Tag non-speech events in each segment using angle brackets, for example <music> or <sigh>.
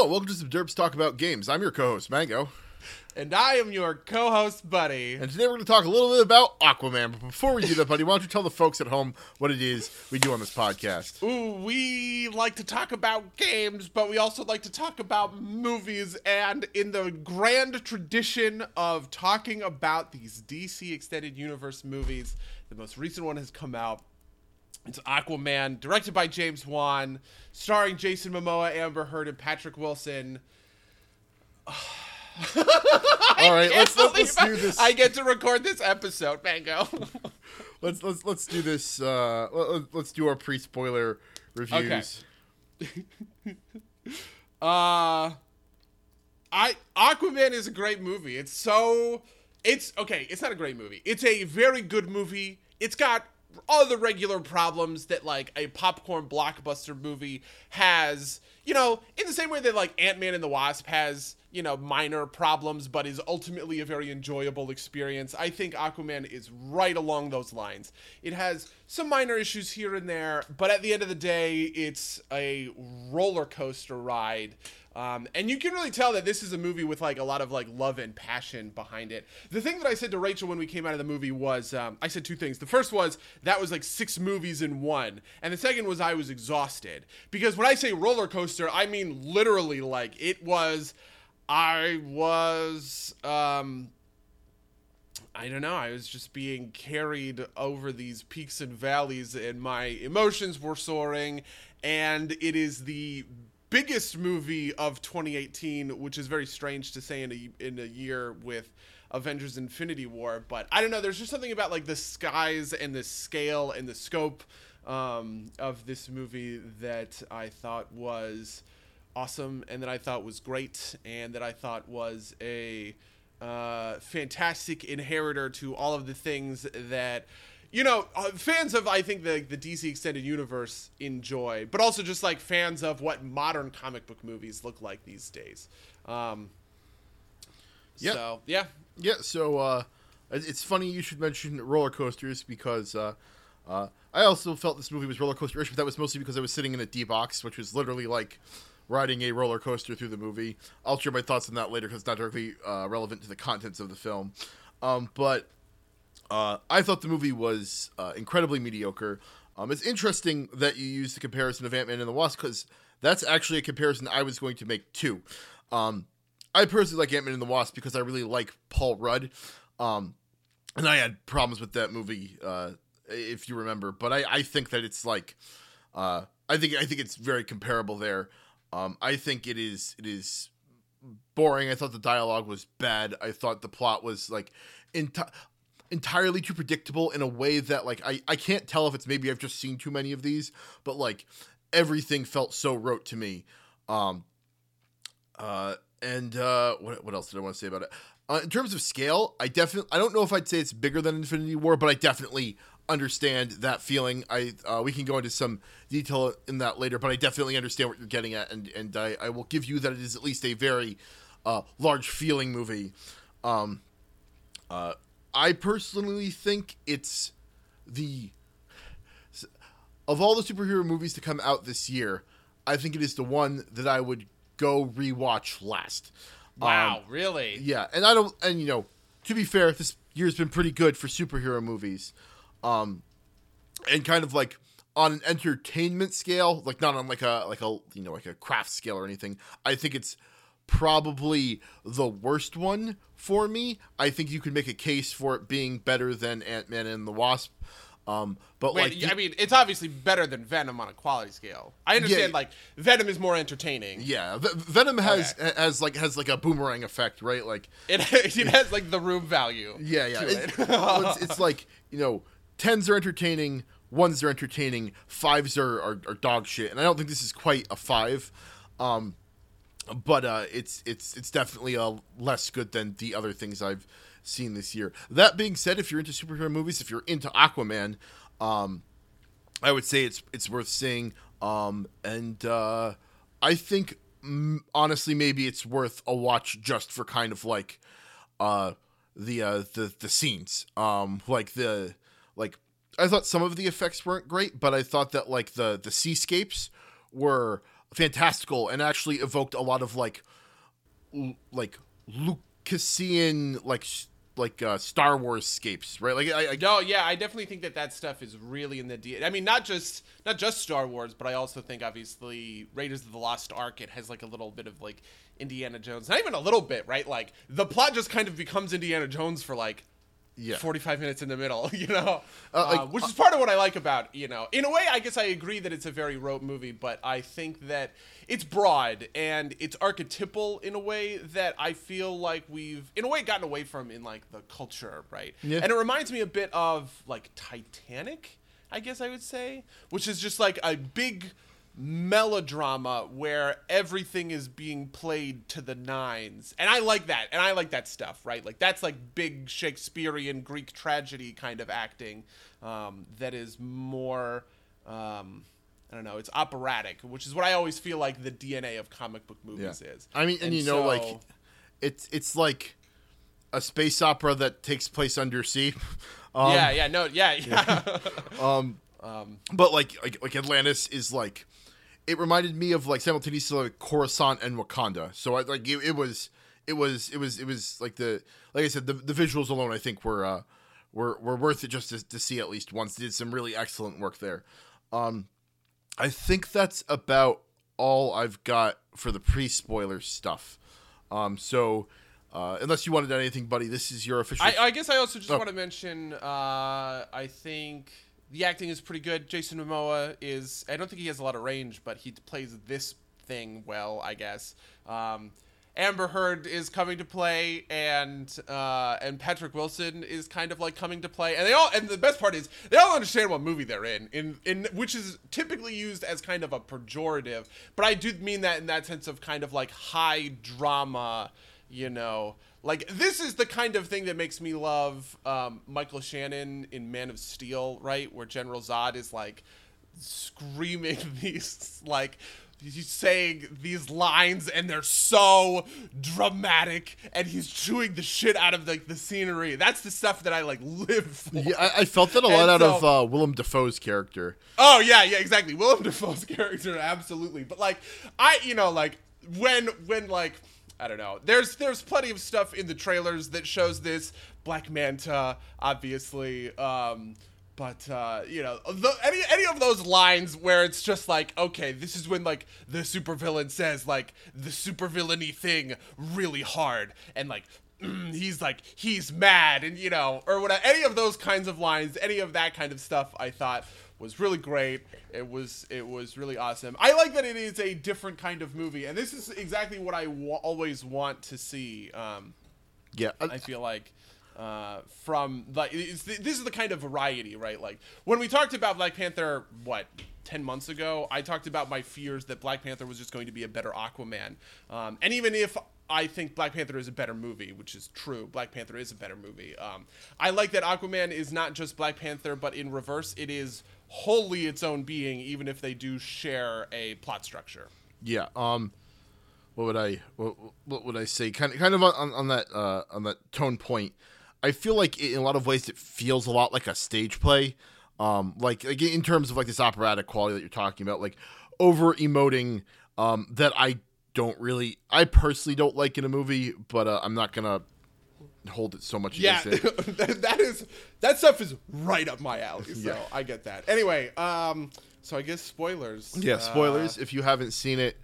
Hello, welcome to some Derps Talk About Games. I'm your co-host, Mango. And I am your co host, Buddy. And today we're going to talk a little bit about Aquaman. But before we do that, Buddy, why don't you tell the folks at home what it is we do on this podcast? Ooh, we like to talk about games, but we also like to talk about movies. And in the grand tradition of talking about these DC Extended Universe movies, the most recent one has come out. It's Aquaman, directed by James Wan, starring Jason Momoa, Amber Heard, and Patrick Wilson. <sighs> All right, let's, let's, let's do this. I get to record this episode, Mango. <laughs> Let's let's let's do this. Uh, let, let's do our pre-spoiler reviews. Okay. <laughs> Uh I Aquaman is a great movie. It's so it's okay, it's not a great movie. It's a very good movie. It's got all the regular problems that like a popcorn blockbuster movie has, you know, in the same way that like Ant-Man and the Wasp has, you know, minor problems but is ultimately a very enjoyable experience. I think Aquaman is right along those lines. It has some minor issues here and there, but at the end of the day, it's a roller coaster ride. Um, and you can really tell that this is a movie with like a lot of like love and passion behind it. The thing that I said to Rachel when we came out of the movie was um, I said two things. The first was that was like six movies in one, and the second was I was exhausted because when I say roller coaster, I mean literally like it was. I was um, I don't know. I was just being carried over these peaks and valleys, and my emotions were soaring. And it is the biggest movie of 2018, which is very strange to say in a in a year with Avengers: Infinity War. But I don't know. There's just something about like the skies and the scale and the scope um, of this movie that I thought was awesome, and that I thought was great, and that I thought was a uh, fantastic inheritor to all of the things that you know uh, fans of I think the the DC extended universe enjoy, but also just like fans of what modern comic book movies look like these days. Um, Yeah. So yeah, Yeah, so uh, it's funny you should mention roller coasters because uh, uh, I also felt this movie was roller coaster-ish, but that was mostly because I was sitting in a D box, which was literally like riding a roller coaster through the movie. I'll share my thoughts on that later because it's not directly uh, relevant to the contents of the film. Um, but uh, I thought the movie was uh, incredibly mediocre. Um, it's interesting that you use the comparison of Ant Man and the Wasp because that's actually a comparison I was going to make too. Um, I personally like Ant Man and the Wasp because I really like Paul Rudd. Um, and I had problems with that movie, uh, if you remember. But I, I think that it's like, uh, I think I think it's very comparable there. Um, I think it is it is boring. I thought the dialogue was bad. I thought the plot was like enti- entirely too predictable in a way that like I, I can't tell if it's maybe I've just seen too many of these, but like everything felt so rote to me. Um, uh, and uh, what what else did I want to say about it? Uh, in terms of scale, I definitely I don't know if I'd say it's bigger than Infinity War, but I definitely understand that feeling. I uh, we can go into some detail in that later, but I definitely understand what you're getting at, and and I, I will give you that it is at least a very uh, large feeling movie. Um, uh, I personally think it's the of all the superhero movies to come out this year, I think it is the one that I would go rewatch last. wow, Um, really? yeah, and I don't, and you know, to be fair, this year's been pretty good for superhero movies, um, and kind of like on an entertainment scale, like not on like a like a you know like a craft scale or anything. I think it's probably the worst one for me. I think you could make a case for it being better than Ant Man and the Wasp. Um, but Wait, like, I mean, it's obviously better than Venom on a quality scale. I understand, Yeah. like Venom is more entertaining. yeah, V- Venom has has like has like a boomerang effect, right? Like It, <laughs> it has like the room value. Yeah, yeah. It's, it. well, it's, it's <laughs> like you know, tens are entertaining, ones are entertaining, fives are, are, are dog shit, and I don't think this is quite a five. Um, but uh, it's it's it's definitely a less good than the other things I've seen this year. That being said, if you're into superhero movies, if you're into Aquaman, um, I would say it's it's worth seeing. Um, and uh, I think honestly, maybe it's worth a watch just for kind of like uh, the uh, the the scenes. Um, like the like I thought some of the effects weren't great, but I thought that like the the seascapes were fantastical and actually evoked a lot of like l- like Lucasian like like uh, Star Wars scapes, right? Like I, I No, yeah, I definitely think that that stuff is really in the D. I mean, not just not just Star Wars, but I also think obviously Raiders of the Lost Ark. It has like a little bit of like Indiana Jones, not even a little bit, right? Like the plot just kind of becomes Indiana Jones for like yeah. 45 minutes in the middle, <laughs> you know, Uh, like, uh, which is part of what I like about, you know, in a way, I guess I agree that it's a very rote movie, but I think that it's broad and it's archetypal in a way that I feel like we've, in a way, gotten away from in like the culture, right? Yeah. And it reminds me a bit of like Titanic, I guess I would say, which is just like a big melodrama where everything is being played to the nines. And I like that. And I like that stuff, right? Like that's like big Shakespearean Greek tragedy kind of acting um, that is more um, I don't know, it's operatic, which is what I always feel like the DNA of comic book movies is. I mean, and, you know, like it's it's like a space opera that takes place undersea. <laughs> Um, yeah, yeah, no, yeah, yeah. <laughs> <laughs> but like, like like Atlantis is like it reminded me of like simultaneously like Coruscant and Wakanda. So I like it, it was it was it was it was like the like I said the the visuals alone I think were uh were were worth it just to, to see at least once. Did some really excellent work there. Um, I think that's about all I've got for the pre spoiler stuff. Um, so. Uh, unless you wanted anything, buddy, this is your official. I, I guess I also just Oh. want to mention. Uh, I think the acting is pretty good. Jason Momoa is. I don't think he has a lot of range, but he plays this thing well. I guess. Um, Amber Heard is coming to play, and uh, and Patrick Wilson is kind of like coming to play, and they all. And the best part is they all understand what movie they're in, in in which is typically used as kind of a pejorative, but I do mean that in that sense of kind of like high drama you know like this is the kind of thing that makes me love um, michael shannon in man of steel right where general zod is like screaming <laughs> these like he's saying these lines and they're so dramatic and he's chewing the shit out of like the scenery that's the stuff that i like live for yeah, I, I felt that a <laughs> lot And out of uh, Willem Dafoe's character. Oh yeah, yeah, exactly. Willem Dafoe's <laughs> character, absolutely. But like, I, you know, like when when like I don't know. There's there's plenty of stuff in the trailers that shows this. Black Manta, obviously. Um, but uh, you know, the, any any of those lines where it's just like, okay, this is when like the supervillain says like the supervillainy thing really hard, and like mm, <clears throat> he's like he's mad, and you know, or what any of those kinds of lines, any of that kind of stuff, I thought was really great. It was it was really awesome. I like that it is a different kind of movie, and this is exactly what I wa- always want to see. Um, Yeah, I, feel like uh, from like it's, this is the kind of variety, right? Like when we talked about Black Panther, what ten months ago, I talked about my fears that Black Panther was just going to be a better Aquaman, um, and even if I think Black Panther is a better movie, which is true, Black Panther is a better movie. Um, I like that Aquaman is not just Black Panther, but in reverse, it is wholly its own being, even if they do share a plot structure. yeah. Um, what would I what, what would I say? Kind of kind of on, on that uh, on that tone point. I feel like in a lot of ways it feels a lot like a stage play. Um, like, like in terms of like this operatic quality that you're talking about, like over emoting. Um, that I don't really, I personally don't like in a movie, but uh, I'm not gonna hold it so much Yeah, it. <laughs> that, is that stuff is right up my alley. So Yeah. I get that. Anyway, um, so I guess spoilers. Yeah, Uh, spoilers. if you haven't seen it,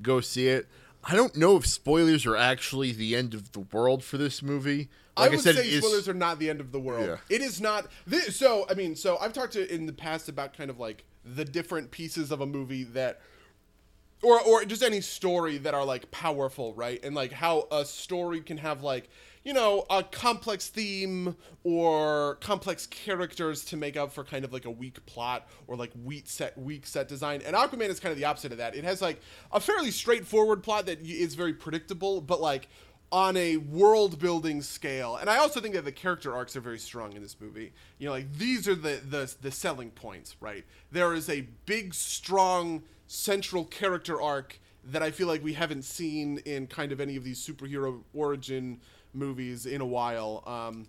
go see it. I don't know if spoilers are actually the end of the world for this movie. Like I, would said, say is- spoilers are not the end of the world. Yeah. It is not. This, so I mean, so I've talked to in the past about kind of like the different pieces of a movie that, or or just any story that are like powerful, right? And like how a story can have like you know a complex theme or complex characters to make up for kind of like a weak plot or like weak set weak set design. And Aquaman is kind of the opposite of that. It has like a fairly straightforward plot that is very predictable, but like on a world building scale. And I also think that the character arcs are very strong in this movie. You know, like these are the the the selling points, right? There is a big strong central character arc that I feel like we haven't seen in kind of any of these superhero origin movies in a while. Um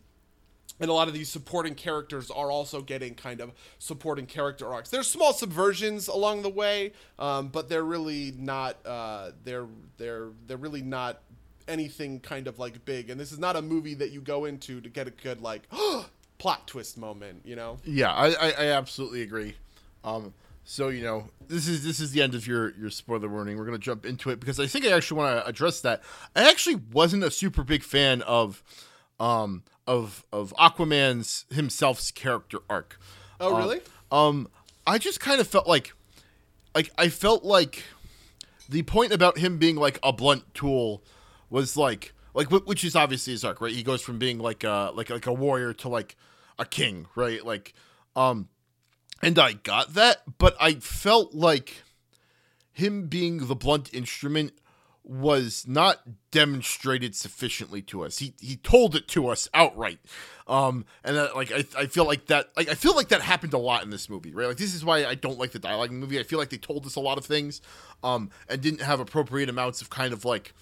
and a lot of these supporting characters are also getting kind of supporting character arcs. There's small subversions along the way, um, but they're really not. Uh, they're they're they're really not anything kind of like big. And this is not a movie that you go into to get a good like <gasps> plot twist moment. You know? Yeah, I, I, I absolutely agree. Um, so you know, this is this is the end of your your spoiler warning. We're gonna jump into it because I think I actually want to address that. I actually wasn't a super big fan of, um, of of Aquaman's himself's character arc. Oh, really? Um, I just kind of felt like, like I felt like, the point about him being like a blunt tool was like like which is obviously his arc, right? He goes from being like a like like a warrior to like a king, right? Like, um, and I got that, but I felt like him being the blunt instrument was not demonstrated sufficiently to us. He he told it to us outright, um, and that, like I, I feel like that like I feel like that happened a lot in this movie, right? Like this is why I don't like the dialogue in the movie. I feel like they told us a lot of things, um, and didn't have appropriate amounts of kind of like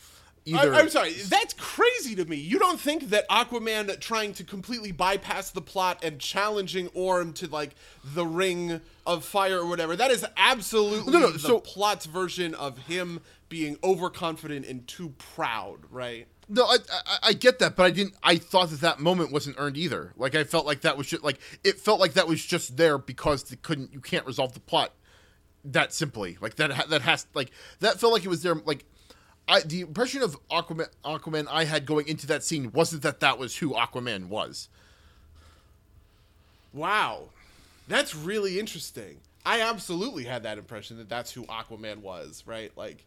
either. I, am sorry, that's crazy to me. You don't think that Aquaman trying to completely bypass the plot and challenging Orm to like the ring of fire or whatever, that is absolutely No, no, the so- plot's version of him being overconfident and too proud, right? No, I, I I get that, but I didn't. I thought that that moment wasn't earned either. Like I felt like that was just like it felt like that was just there because they couldn't. You can't resolve the plot that simply. Like that. That has like that felt like it was there. Like I the impression of Aquaman. Aquaman I had going into that scene wasn't that that was who Aquaman was. Wow. That's really interesting. I absolutely had that impression that that's who Aquaman was, right? Like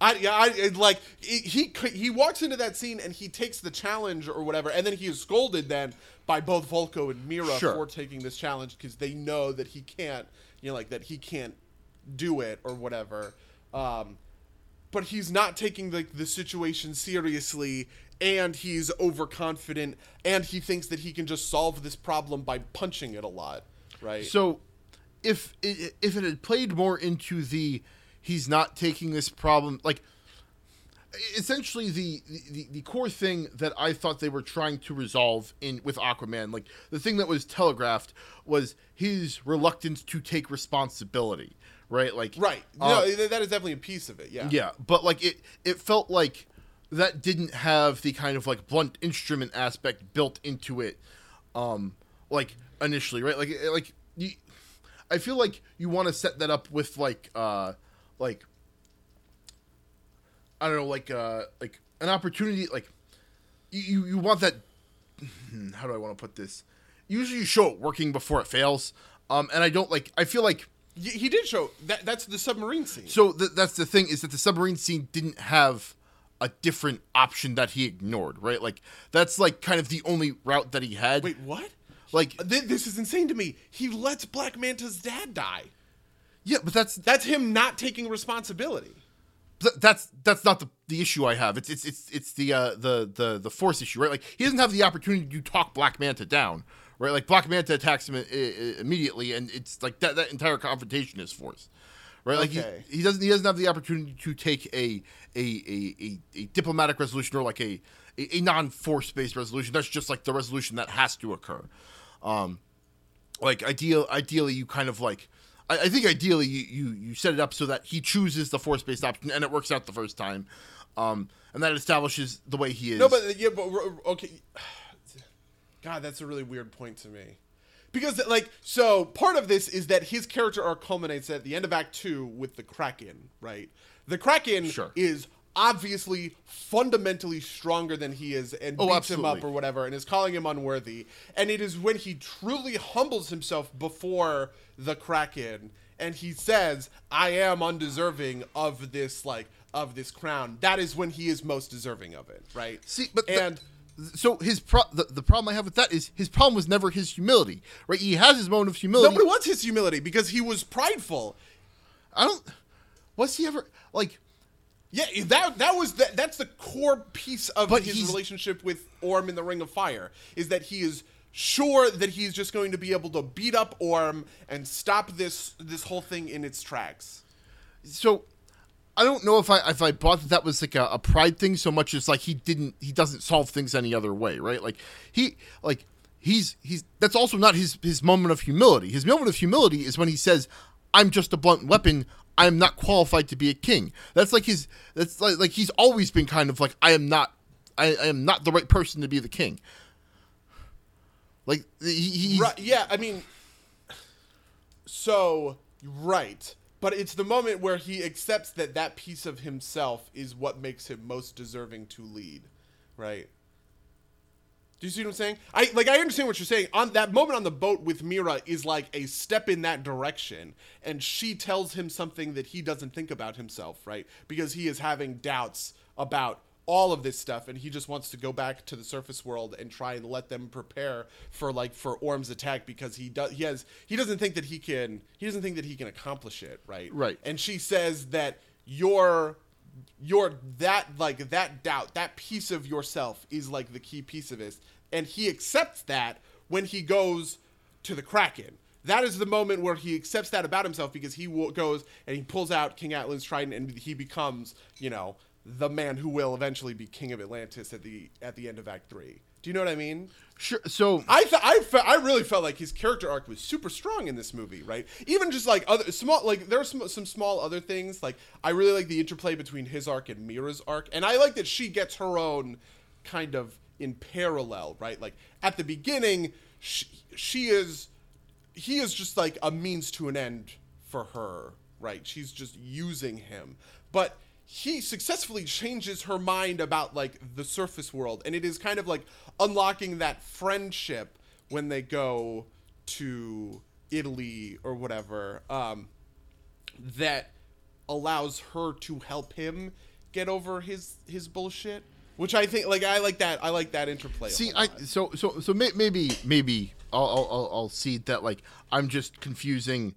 I yeah, I like he he he walks into that scene and he takes the challenge or whatever and then he is scolded then by both Vulko and Mira Sure. for taking this challenge because they know that he can't, you know, like that he can't do it or whatever. Um but he's not taking the, the situation seriously and he's overconfident and he thinks that he can just solve this problem by punching it a lot right? So, if it, if it had played more into the he's not taking this problem like essentially the, the the core thing that I thought they were trying to resolve in with Aquaman, like the thing that was telegraphed was his reluctance to take responsibility, right? Like right uh, no that is definitely a piece of it yeah yeah, but like it it felt like that didn't have the kind of like blunt instrument aspect built into it um like initially, right? Like it- like you I feel like you want to set that up with like uh like I don't know like uh like an opportunity like you you, want that how do I want to put this? Usually you show it working before it fails. Um and I don't like I feel like he did show that that's the submarine scene so th- that's the thing is that the submarine scene didn't have a different option that he ignored, right? Like that's like kind of the only route that he had. wait what like Th- this is insane to me he lets black manta's dad die yeah, but that's that's him not taking responsibility th- that's that's not the, the issue I have. It's it's it's it's the uh, the the the force issue, right? Like he doesn't have the opportunity to talk Black Manta down, right? Like Black Manta attacks him i- i- immediately, and it's like that that entire confrontation is forced, right? Like Okay. he, he doesn't he doesn't have the opportunity to take a a a, a, a diplomatic resolution or like a a, a non force based resolution. That's just like the resolution that has to occur. Um, like ideal ideally you kind of like I, I think ideally you, you you set it up so that he chooses the force based option and it works out the first time um and that establishes the way he is No, but yeah, but okay. God, that's a really weird point to me. Because like so part of this is that his character arc culminates at the end of Act 2 with the Kraken, right? The Kraken Sure. is obviously fundamentally stronger than he is and Oh, beats him up or whatever and is calling him unworthy. And it is when he truly humbles himself before the Kraken and he says, "I am undeserving of this like of this crown." That is when he is most deserving of it, right? see but the- and so his pro the, the problem i have with that is his problem was never his humility right he has his moment of humility nobody wants his humility because he was prideful. i don't was he ever like Yeah, that that was that, that's the core piece of his relationship with Orm in the Ring of Fire is that he is sure that he's just going to be able to beat up Orm and stop this this whole thing in its tracks. so I don't know if I if I bought that that was like a, a pride thing so much as like he didn't he doesn't solve things any other way, right? Like he like he's he's that's also not his his moment of humility. His moment of humility is when he says, "I'm just a blunt weapon. I am not qualified to be a king." That's like his that's like like he's always been kind of like I am not I, I am not the right person to be the king. Like he, Right. Yeah. I mean, so right, but it's the moment where he accepts that that piece of himself is what makes him most deserving to lead. Right. Do you see what I'm saying? I like I understand what you're saying. On that moment on the boat with Mira is like a step in that direction, and she tells him something that he doesn't think about himself, right? Because he is having doubts about all of this stuff, and he just wants to go back to the surface world and try and let them prepare for like for Orm's attack because he does he has he doesn't think that he can he doesn't think that he can accomplish it, right? Right. And she says that your your that like that doubt that piece of yourself is like the key piece of it and he accepts that when he goes to the kraken that is the moment where he accepts that about himself because he w- goes and he pulls out king atlan's trident and he becomes you know the man who will eventually be king of atlantis at the at the end of act three do you know what i mean sure so I th- I, fe- I really felt like his character arc was super strong in this movie, right? Even just like other small, like there are some, some small other things. Like I really like the interplay between his arc and Mira's arc, and I like that she gets her own kind of in parallel, right? Like at the beginning, she, she is, he is just like a means to an end for her, right? She's just using him, but he successfully changes her mind about like the surface world and it is kind of like unlocking that friendship when they go to Italy or whatever um that allows her to help him get over his his bullshit which I think like I like that I like that interplay. See, I so so so may, maybe maybe I'll, I'll I'll I'll see that like I'm just confusing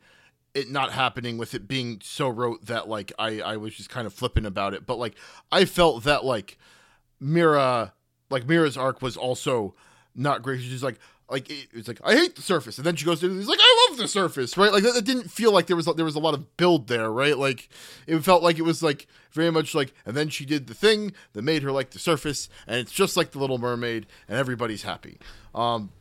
it not happening with it being so rote that like I I was just kind of flipping about it, but like I felt that like Mira like Mira's arc was also not great. She's like like it, it's like I hate the surface, and then she goes to he's like I love the surface, right? Like that, that didn't feel like there was there was a lot of build there, right? Like it felt like it was like very much like, and then she did the thing that made her like the surface, and it's just like the Little Mermaid, and everybody's happy. Um,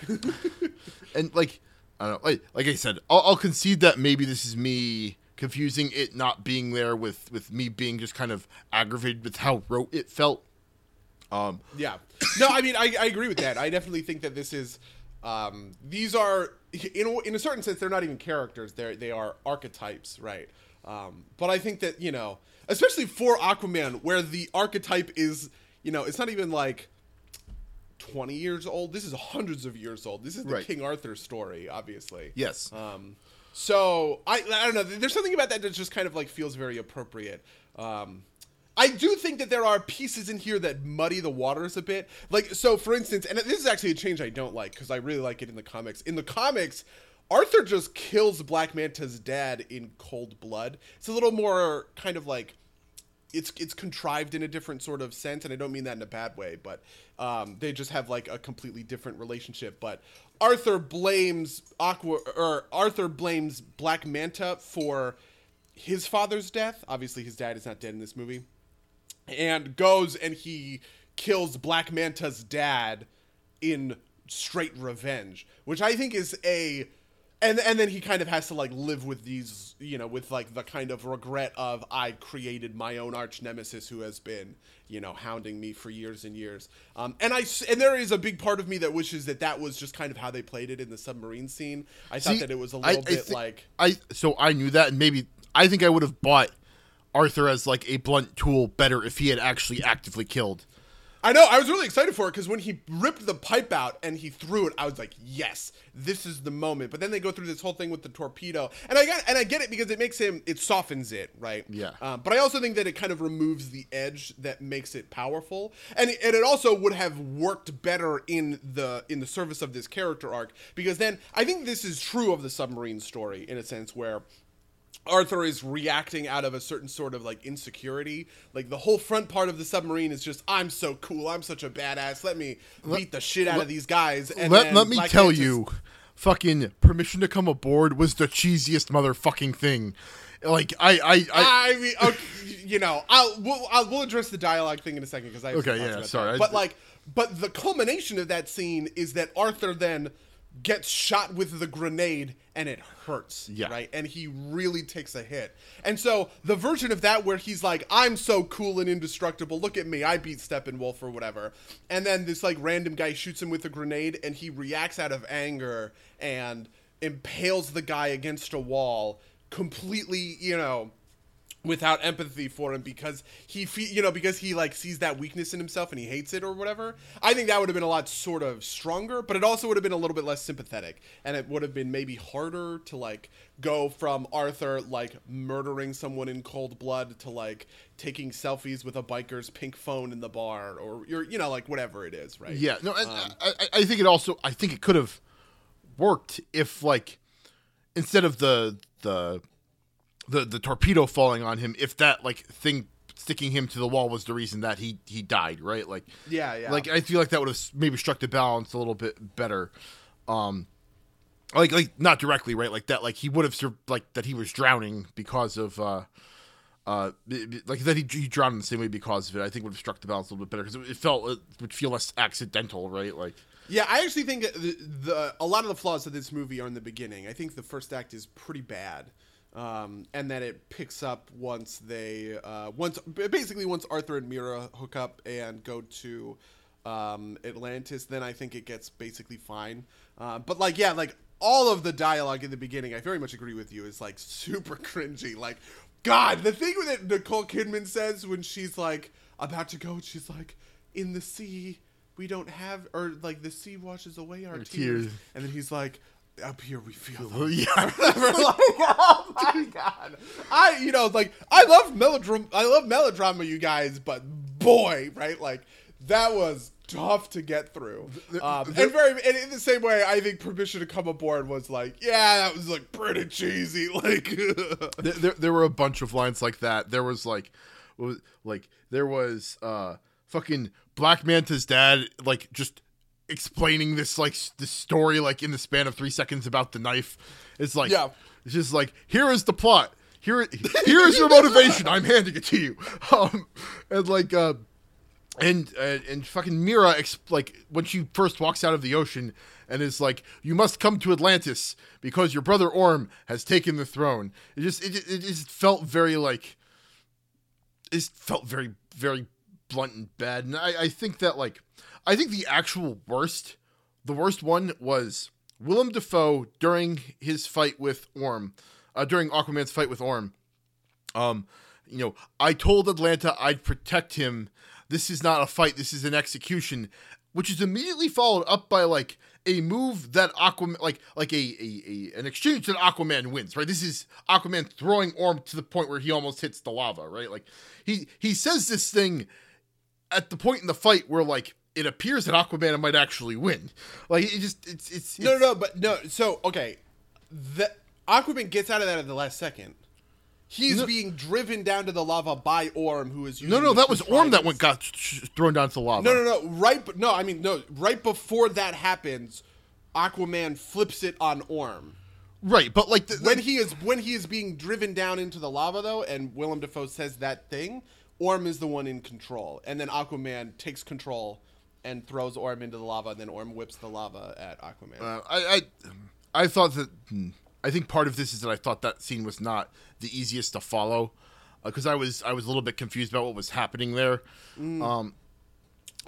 <laughs> and like I don't know, like I said, I'll, I'll concede that maybe this is me confusing it not being there with with me being just kind of aggravated with how rote it felt. Um, Yeah. No, I mean, I, I agree with that. I definitely think that this is, um, these are, in a, in a certain sense, they're not even characters. They're, they are archetypes, right? Um, but I think that, you know, especially for Aquaman, where the archetype is, you know, it's not even like 20 years old. This is hundreds of years old. This is the Right. King Arthur story, obviously. yes. Um, so I, I don't know. There's something about that that just kind of like feels very appropriate. Um, I do think that there are pieces in here that muddy the waters a bit. Like so, for instance, and this is actually a change I don't like because I really like it in the comics. In the comics, Arthur just kills Black Manta's dad in cold blood. It's a little more kind of like it's it's contrived in a different sort of sense, and I don't mean that in a bad way, but um, they just have like a completely different relationship. But Arthur blames Aqua or Arthur blames Black Manta for his father's death. Obviously, his dad is not dead in this movie, and goes and he kills Black Manta's dad in straight revenge, which I think is a and and then he kind of has to like live with these, you know, with like the kind of regret of I created my own arch nemesis who has been, you know, hounding me for years and years. Um, and i and there is a big part of me that wishes that that was just kind of how they played it in the submarine scene. I thought that it was a little I bit thi- like I so I knew that, and maybe I think I would have bought Arthur as like a blunt tool better if he had actually actively killed. I know. I was really excited for it because when he ripped the pipe out and he threw it, I was like, "Yes, this is the moment." But then they go through this whole thing with the torpedo, and I got and I get it because it makes him, it softens it, right? Yeah. Um, but I also think that it kind of removes the edge that makes it powerful, and and it also would have worked better in the in the service of this character arc because then I think this is true of the submarine story in a sense where Arthur is reacting out of a certain sort of like insecurity. Like the whole front part of the submarine is just, I'm so cool, I'm such a badass. Let me beat the shit out of these guys. And let then let me Black tell you, fucking permission to come aboard was the cheesiest motherfucking thing. Like I I, I I mean, okay, you know, I'll we'll, I'll we'll address the dialogue thing in a second because I Okay, yeah, sorry, that. But like, but the culmination of that scene is that Arthur then gets shot with the grenade and it hurts, Yeah. right, and he really takes a hit. And so the version of that where he's like, "I'm so cool and indestructible. Look at me. I beat Steppenwolf or whatever," and then this like random guy shoots him with a grenade and he reacts out of anger and impales the guy against a wall completely, you know, without empathy for him because he fe- you know because he like sees that weakness in himself and he hates it or whatever. I think that would have been a lot sort of stronger but it also would have been a little bit less sympathetic and it would have been maybe harder to like go from arthur like murdering someone in cold blood to like taking selfies with a biker's pink phone in the bar or you're you know like whatever it is right? Yeah no Um, I, I- I think it also I think it could have worked if like instead of the the the the torpedo falling on him if that like thing sticking him to the wall was the reason that he he died right? Like Yeah, yeah. like i feel like that would have maybe struck the balance a little bit better. Um like like not directly right? Like that like he would have sur- like that he was drowning because of uh uh like that he, he drowned in the same way because of it i think would have struck the balance a little bit better because it, it felt it would feel less accidental right? Like Yeah, I actually think that the, the a lot of the flaws of this movie are in the beginning. I think the first act is pretty bad, um, and then it picks up once they uh, once basically once Arthur and Mira hook up and go to um, Atlantis. Then I think it gets basically fine. Uh, but like yeah, like all of the dialogue in the beginning, I very much agree with you. Is like <laughs> super cringy. Like God, the thing that Nicole Kidman says when she's like about to go, she's like in the sea we don't have or like the sea washes away our, tears. tears. and then he's like up here we feel <laughs> them. yeah like, <laughs> oh my god i you know like i love melodrama i love melodrama you guys but boy right like that was tough to get through um, and very and in the same way i think permission to come aboard was like yeah that was like pretty cheesy <laughs> like there, there, there were a bunch of lines like that. There was like, was, like there was uh fucking Black Manta's dad like just explaining this like the story like in the span of three seconds about the knife. It's like Yeah. it's just like here is the plot. Here <laughs> here is your motivation. I'm handing it to you. <laughs> Um and like uh and uh, and fucking Mira ex- like when she first walks out of the ocean and is like you must come to Atlantis because your brother Orm has taken the throne. It just it, it just felt very like it felt very very blunt and bad. And I I think that like I think the actual worst the worst one was Willem Dafoe during his fight with Orm uh, during Aquaman's fight with Orm. Um you know i told Atlanna i'd protect him. This is not a fight. This is an execution which is immediately followed up by like a move that aquaman like like a, a, a an exchange that aquaman wins right? This is aquaman throwing orm to the point where he almost hits the lava right? Like he he says this thing at the point in the fight where like it appears that aquaman might actually win like it just it's it's, no it's no but no so okay the aquaman gets out of that at the last second He's No- being driven down to the lava by Orm, who is using no no the that was orm that went got sh- thrown down to the lava No, no, no. Right, but no. I mean, no. Right before that happens, Aquaman flips it on Orm. right but like the, When he is when he is being driven down into the lava, though, and Willem Dafoe says that thing, Orm is the one in control, and then Aquaman takes control and throws Orm into the lava, and then Orm whips the lava at Aquaman. Uh, I, I I thought that hmm, I think part of this is that I thought that scene was not the easiest to follow because I was I was a little bit confused about what was happening there. Um,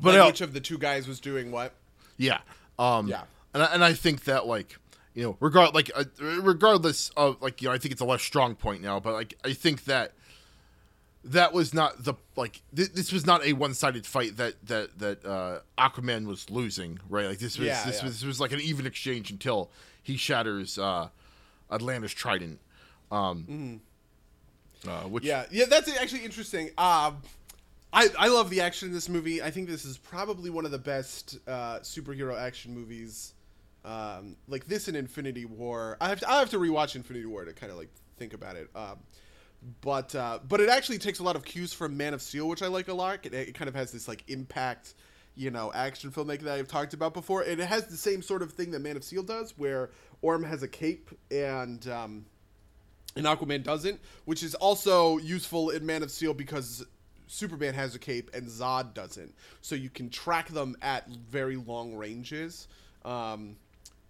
but like I, which of the two guys was doing what? yeah, um, Yeah. and I, and I think that like you know regard like uh, regardless of like you know I think it's a less strong point now, but like I think that that was not the like th- this was not a one-sided fight that that that uh aquaman was losing right like this was Yeah, this yeah. was this was like an even exchange until he shatters uh Atlanna's trident um uh, which Yeah, yeah, that's actually interesting. Um, I I love the action in this movie. I think this is probably one of the best uh, superhero action movies. Um, like this and Infinity War. I have to, I have to rewatch Infinity War to kind of like think about it. Um, but uh, but it actually takes a lot of cues from Man of Steel, which I like a lot. It, it kind of has this like impact, you know, action filmmaking that I've talked about before. And it has the same sort of thing that Man of Steel does, where Orm has a cape and um, and Aquaman doesn't, which is also useful in Man of Steel because Superman has a cape and Zod doesn't, so you can track them at very long ranges. Um,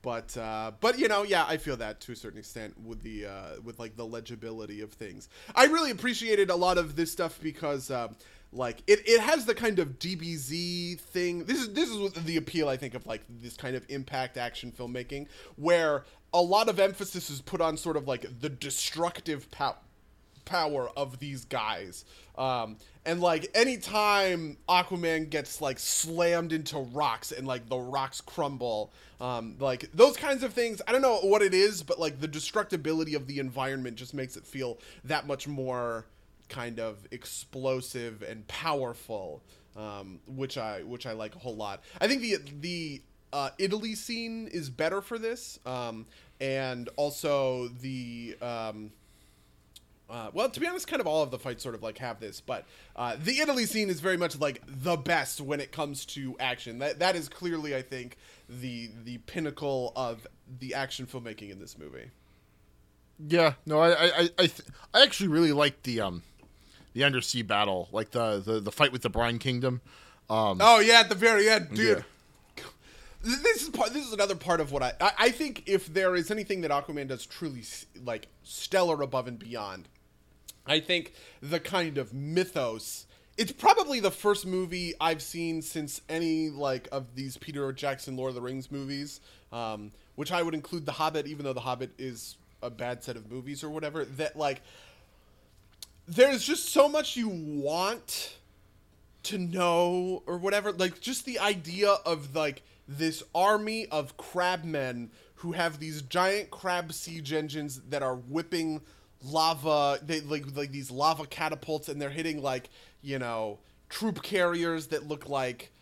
but uh, but you know, yeah, I feel that to a certain extent with the uh, with like the legibility of things. I really appreciated a lot of this stuff because. Uh, like it, it has the kind of DBZ thing. This is this is the appeal I think of like this kind of impact action filmmaking where a lot of emphasis is put on sort of like the destructive power power of these guys. Um, and like anytime Aquaman gets like slammed into rocks and like the rocks crumble, um, like those kinds of things, I don't know what it is, but like the destructibility of the environment just makes it feel that much more kind of explosive and powerful, um, which I which I like a whole lot. I think the the uh, Italy scene is better for this, um, and also the. Um, uh, well, to be honest, kind of all of the fights sort of like have this, but uh, the Italy scene is very much like the best when it comes to action. That that is clearly, I think, the the pinnacle of the action filmmaking in this movie. Yeah, no, I I I, th- I actually really like the um the undersea battle, like the the, the fight with the Brine Kingdom. Um, oh yeah, at the very end, dude. Yeah. This is part. This is another part of what I, I. I think if there is anything that Aquaman does truly like stellar above and beyond, I think the kind of mythos. It's probably the first movie I've seen since any like of these Peter Jackson Lord of the Rings movies, um, which I would include The Hobbit, even though The Hobbit is a bad set of movies or whatever. That like there's just so much you want to know or whatever like just the idea of like this army of crabmen who have these giant crab siege engines that are whipping lava they like like these lava catapults and they're hitting like you know troop carriers that look like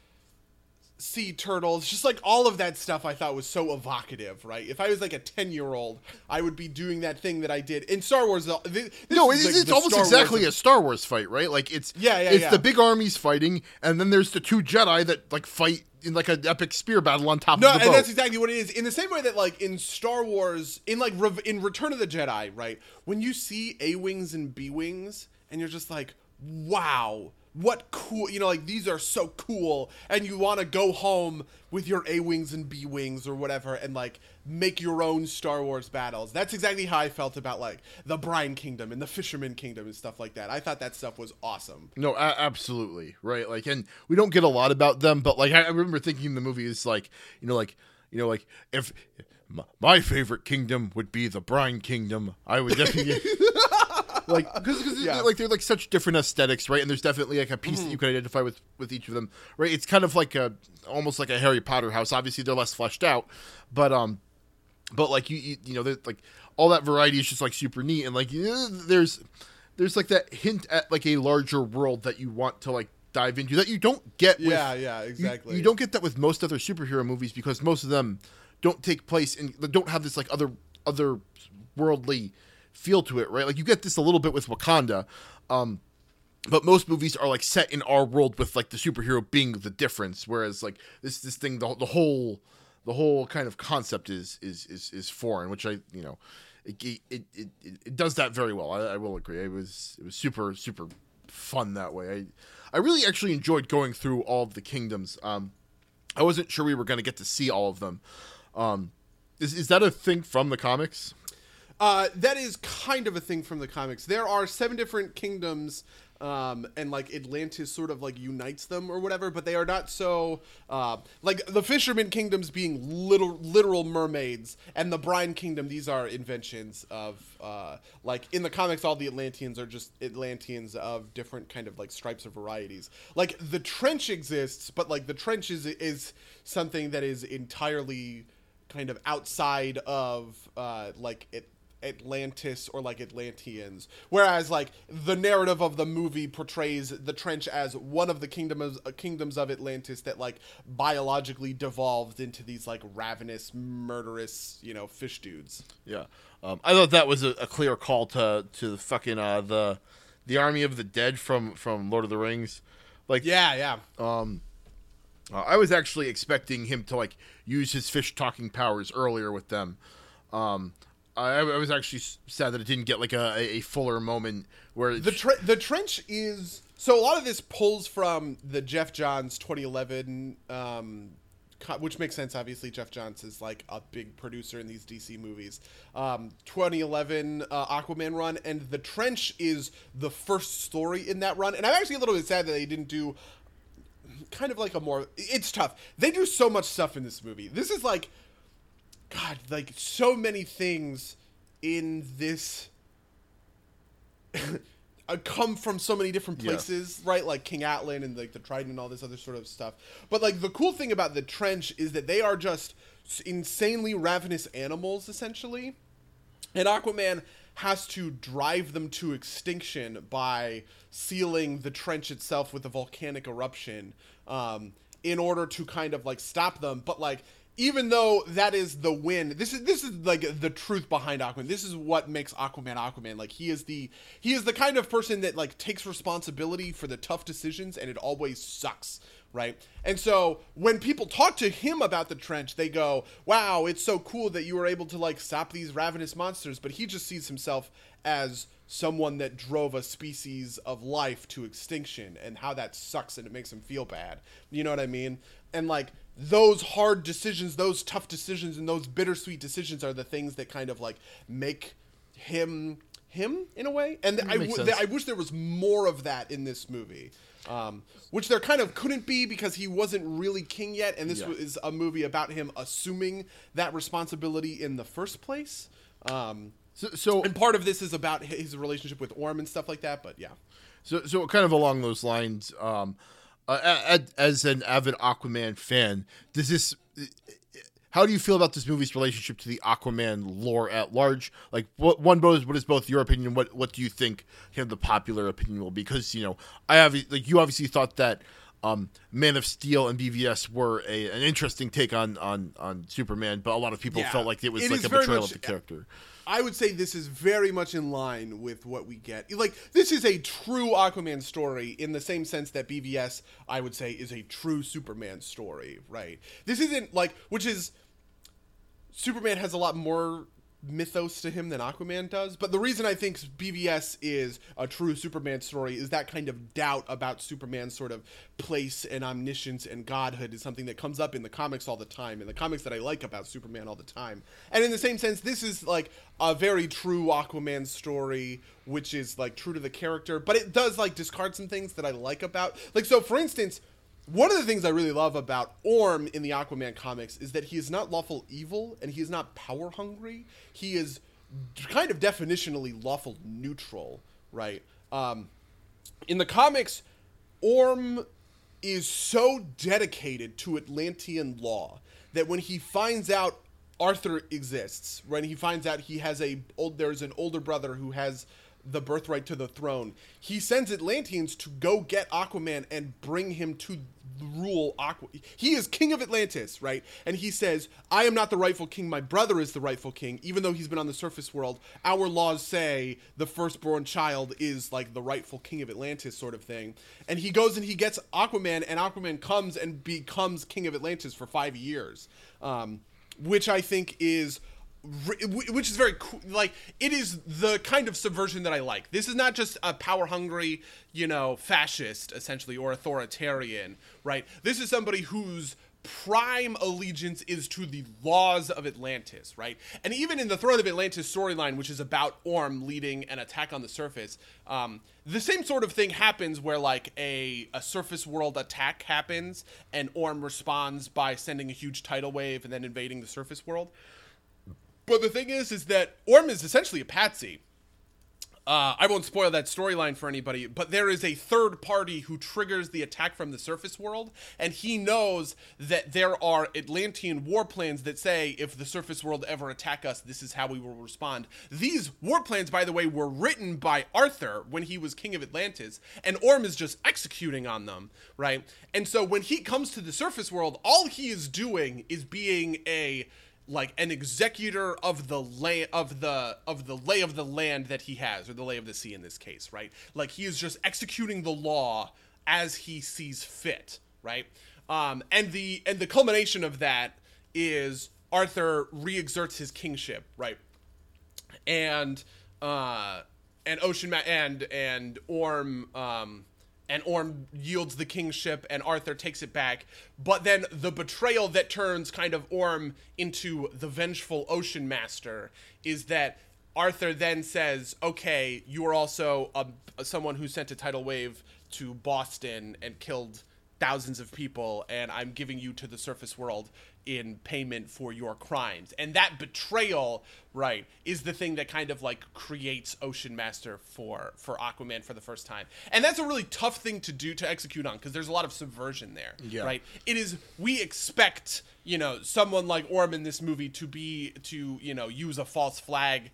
sea turtles, just like all of that stuff I thought was so evocative, right? If I was like a 10 year old, I would be doing that thing that I did in Star Wars. No, it's, like it's almost Star exactly Wars a Star Wars fight, right? Like it's, yeah, yeah, it's yeah. the big armies fighting, and then there's the two Jedi that like fight in like an epic spear battle on top no, of the. No, and that's exactly what it is. In the same way that like in Star Wars, in like in Return of the Jedi, right? When you see A wings and B wings, and you're just like, wow what cool you know like these are so cool and you want to go home with your a wings and b wings or whatever and like make your own star wars battles. That's exactly how i felt about like the brine kingdom and the fisherman kingdom and stuff like that. I thought that stuff was awesome. No a- absolutely right? Like and we don't get a lot about them but like i, I remember thinking the movie is like you know like you know like if my favorite kingdom would be the brine kingdom i would definitely <laughs> like because yeah. like they're like such different aesthetics, right? And there's definitely like a piece mm-hmm. that you can identify with with each of them, right? It's kind of like a almost like a Harry Potter house. Obviously, they're less fleshed out, but um, but like you you, you know, like all that variety is just like super neat, and like there's there's like that hint at like a larger world that you want to like dive into that you don't get. With, yeah, yeah, exactly. You, you don't get that with most other superhero movies because most of them don't take place and don't have this like other other worldly feel to it, right? Like you get this a little bit with Wakanda. Um, but most movies are like set in our world with like the superhero being the difference whereas like this this thing the, the whole the whole kind of concept is is is, is foreign which i you know it it, it, it, does that very well. I, I, will agree. It was it was super super fun that way. I i really actually enjoyed going through all of the kingdoms. Um i wasn't sure we were going to get to see all of them. Um is, is that a thing from the comics uh, that is kind of a thing from the comics. There are seven different kingdoms, um, and like Atlantis sort of like unites them or whatever, but they are not so uh, like the Fisherman kingdoms being little literal mermaids, and the Brine kingdom. These are inventions of uh, like in the comics, all the Atlanteans are just Atlanteans of different kind of like stripes or varieties. Like the trench exists, but like the trench is is something that is entirely kind of outside of uh, like it Atlantis or like Atlanteans. Whereas like the narrative of the movie portrays the trench as one of the kingdoms uh, kingdoms of Atlantis that like biologically devolved into these like ravenous, murderous, you know, fish dudes. Yeah, um, I thought that was a, a, clear call to to the fucking uh, the the army of the dead from from Lord of the Rings. Like yeah, yeah. Um, uh, I was actually expecting him to like use his fish talking powers earlier with them. Um, I, I was actually sad that it didn't get like a, a fuller moment where The tre- the trench is so a lot of this pulls from the Geoff Johns 2011, um, co- which makes sense. Obviously, Geoff Johns is like a big producer in these DC movies. Um, 2011 uh, Aquaman run, and the trench is the first story in that run. And I'm actually a little bit sad that they didn't do kind of like a more. It's tough. They do so much stuff in this movie. This is like, God, like so many things in this <laughs> uh, come from so many different Yeah. places, right? Like King Atlan and like the Trident and all this other sort of stuff. But like the cool thing about the trench is that they are just insanely ravenous animals, essentially. And Aquaman has to drive them to extinction by sealing the trench itself with a volcanic eruption um, in order to kind of like stop them. But like, even though that is the win, this is this is like the truth behind Aquaman. This is what makes Aquaman Aquaman. Like he is the he is the kind of person that like takes responsibility for the tough decisions, and it always sucks right? And so when people talk to him about the trench, they go, "Wow, it's so cool that you were able to like stop these ravenous monsters." But he just sees himself as someone that drove a species of life to extinction and how that sucks and it makes him feel bad. You know what I mean? And like those hard decisions, those tough decisions and those bittersweet decisions are the things that kind of like make him him in a way. And I, w- I wish there was more of that in this movie. Um, which there kind of couldn't be because he wasn't really king yet, and this Yeah. was a movie about him assuming that responsibility in the first place. Um, so, so and part of this is about his relationship with Orm and stuff like that. But yeah, So, so kind of along those lines, um, uh, as an avid Aquaman fan, does this? How do you feel about this movie's relationship to the Aquaman lore at large? Like, what one both, what is both your opinion? What what do you think kind of the popular opinion will be? Because you know, I have like you obviously thought that um, Man of Steel and BVS were a, an interesting take on on on Superman, but a lot of people Yeah. felt like it was It like a betrayal much- of the character. I would say this is very much in line with what we get. Like this is a true Aquaman story in the same sense that BVS, I would say, is a true Superman story. Right? This isn't like which is Superman has a lot more mythos to him than Aquaman does. But the reason I think BVS is a true Superman story is that kind of doubt about Superman's sort of place and omniscience and godhood is something that comes up in the comics all the time, in the comics that I like about Superman all the time. And in the same sense, this is like a very true Aquaman story, which is like true to the character, but it does like discard some things that I like about. Like, so for instance, one of the things I really love about Orm in the Aquaman comics is that he is not lawful evil and he is not power hungry. He is kind of definitionally lawful neutral, right? Um, in the comics, Orm is so dedicated to Atlantean law that when he finds out Arthur exists, when he finds out he has a old there's an older brother who has the birthright to the throne, he sends Atlanteans to go get Aquaman and bring him to rule Aqua. He is king of Atlantis, right? And he says, "I am not the rightful king. My brother is the rightful king. Even though he's been on the surface world, our laws say the firstborn child is like the rightful king of Atlantis, sort of thing." And he goes and he gets Aquaman, and Aquaman comes and becomes king of Atlantis for five years, um, which I think is which is very cool. Like it is the kind of subversion that I like. This is not just a power hungry, you know, fascist essentially or authoritarian, right? This is somebody whose prime allegiance is to the laws of Atlantis, right? And even in the Throne of Atlantis storyline, which is about Orm leading an attack on the surface, um, the same sort of thing happens where like a, a surface world attack happens and Orm responds by sending a huge tidal wave and then invading the surface world. But the thing is, is that Orm is essentially a patsy. Uh, I won't spoil that storyline for anybody, but there is a third party who triggers the attack from the surface world, and he knows that there are Atlantean war plans that say if the surface world ever attack us, this is how we will respond. These war plans, by the way, were written by Arthur when he was king of Atlantis, and Orm is just executing on them, right? And so when he comes to the surface world, all he is doing is being a like an executor of the lay of the of the lay of the land that he has or the lay of the sea in this case right? Like he is just executing the law as he sees fit right? Um and the and the culmination of that is arthur re-exerts his kingship right? And uh, and Ocean Ma- and and Orm um, and Orm yields the kingship, and Arthur takes it back. But then the betrayal that turns kind of Orm into the vengeful Ocean Master is that Arthur then says, "Okay, you are also a, someone who sent a tidal wave to Boston and killed." thousands of people and I'm giving you to the surface world in payment for your crimes. And that betrayal, right, is the thing that kind of like creates Ocean Master for for Aquaman for the first time. And that's a really tough thing to do to execute on because there's a lot of subversion there, Yeah. right? It is we expect, you know, someone like Orm in this movie to be to, you know, use a false flag.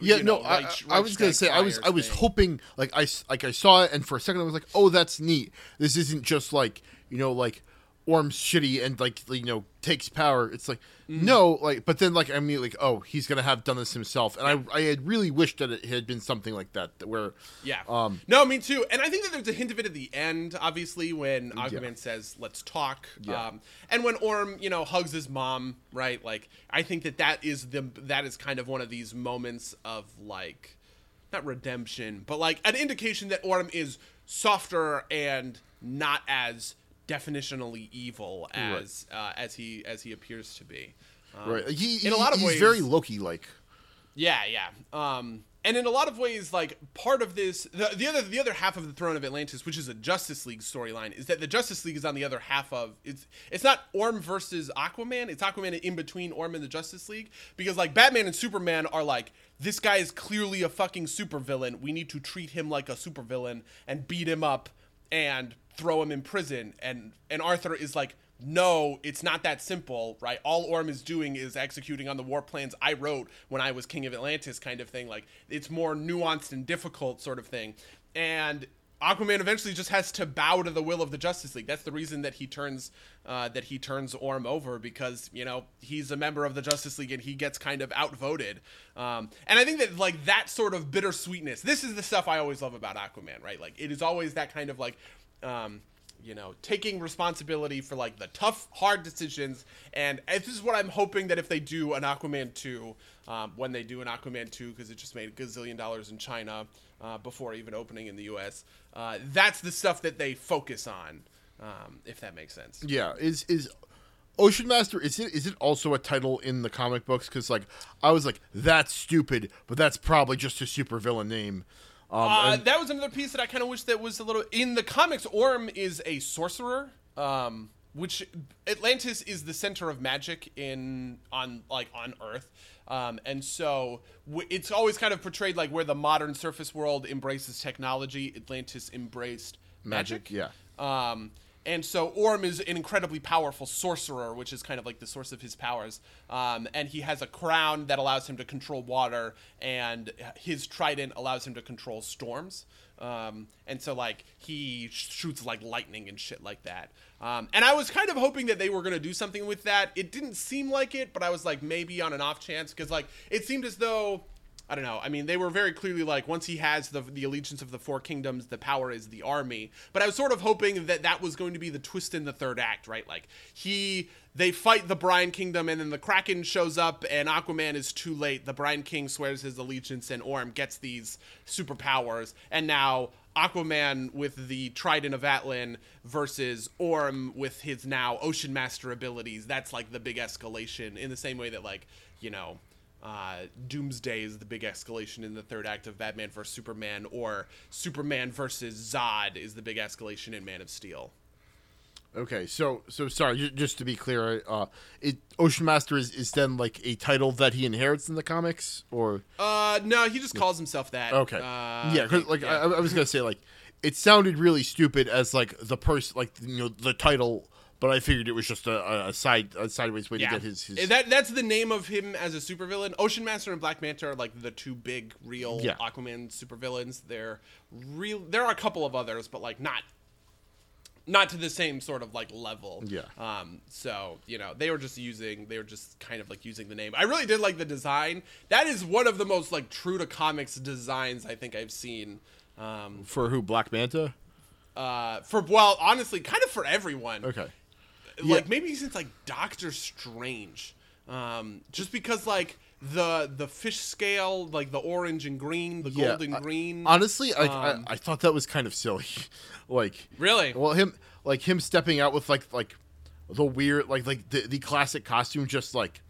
Yeah, you no, know, I, right- I was gonna say I was fires I was hoping like I like I saw it and for a second I was like, oh, that's neat. This isn't just like you know like Orm's shitty and like you know takes power. It's like Mm. no, like but then like I mean like oh he's gonna have done this himself, and I I had really wished that it had been something like that that where Yeah. um no, me too. And I think that there's a hint of it at the end, obviously, when Aquaman says, "Let's talk." Yeah. Um, and when Orm, you know, hugs his mom, right? Like, I think that that is the that is kind of one of these moments of like, not redemption, but like an indication that Orm is softer and not as definitionally evil as uh, as he as he appears to be. Um, right he, in a lot of he's ways, very Loki like. yeah, yeah. Um, and in a lot of ways, like part of this, the, the other the other half of the Throne of Atlantis, which is a Justice League storyline, is that the Justice League is on the other half of it's it's not Orm versus Aquaman, it's Aquaman in between Orm and the Justice League because like Batman and Superman are like this guy is clearly a fucking supervillain. We need to treat him like a supervillain and beat him up and throw him in prison. And and Arthur is like, no, it's not that simple, right? All Orm is doing is executing on the war plans I wrote when I was King of Atlantis, kind of thing. Like it's more nuanced and difficult, sort of thing. And Aquaman eventually just has to bow to the will of the Justice League. That's the reason that he turns uh, that he turns Orm over because you know he's a member of the Justice League and he gets kind of outvoted. Um, and I think that like that sort of bittersweetness. This is the stuff I always love about Aquaman, right? Like it is always that kind of like. Um, you know, taking responsibility for like the tough, hard decisions. And this is what I'm hoping that if they do an Aquaman 2, um, when they do an Aquaman 2, because it just made a gazillion dollars in China uh, before even opening in the US, uh, that's the stuff that they focus on, um, if that makes sense. Yeah, is is Ocean Master is it is it also a title in the comic books? Because like I was like that's stupid, but that's probably just a supervillain name. Um, Uh, and- that was another piece that I kind of wish that was a little in the comics. Orm is a sorcerer, um, which Atlantis is the center of magic in on like on Earth, um, and so w- it's always kind of portrayed like where the modern surface world embraces technology, Atlantis embraced magic. Magic, Um, and so Orm is an incredibly powerful sorcerer, which is kind of like the source of his powers. Um, and he has a crown that allows him to control water, and his trident allows him to control storms. Um, and so like he shoots like lightning and shit like that. Um, and I was kind of hoping that they were gonna do something with that. It didn't seem like it, but I was like maybe on an off chance because like it seemed as though I don't know. I mean, they were very clearly like once he has the the allegiance of the four kingdoms, the power is the army. But I was sort of hoping that that was going to be the twist in the third act, right? Like he they fight the Brine Kingdom, and then the Kraken shows up, and Aquaman is too late. The Brine King swears his allegiance, and Orm gets these superpowers, and now. Aquaman with the Trident of Atlan versus Orm with his now Ocean Master abilities. That's like the big escalation in the same way that, like, you know, uh, Doomsday is the big escalation in the third act of Batman vs Superman, or Superman versus Zod is the big escalation in Man of Steel. okay, so so sorry, just to be clear, uh, it Ocean Master is, is then like a title that he inherits in the comics, or Uh, no, he just calls himself that. okay, Uh, yeah, because like I, I was gonna say like it sounded really stupid as like the person like you know the title, but I figured it was just a, a- side a sideways way to get his, his That that's the name of him as a supervillain. Ocean Master and Black Manta are like the two big real Yeah. Aquaman supervillains. They're real. There are a couple of others, but like not not to the same sort of like level. Yeah. Um. So you know they were just using they were just kind of like using the name. I really did like the design. That is one of the most like true to comics designs I think I've seen. Um. for who Black Manta. Uh. For well, honestly, kind of for everyone Okay, like maybe since like Doctor Strange, um, just because like the the fish scale, like the orange and green, the Yeah, golden I- green. Honestly, like Um, I, I thought that was kind of silly. <laughs> like really? well him like him stepping out with like like the weird like like the, the classic costume just like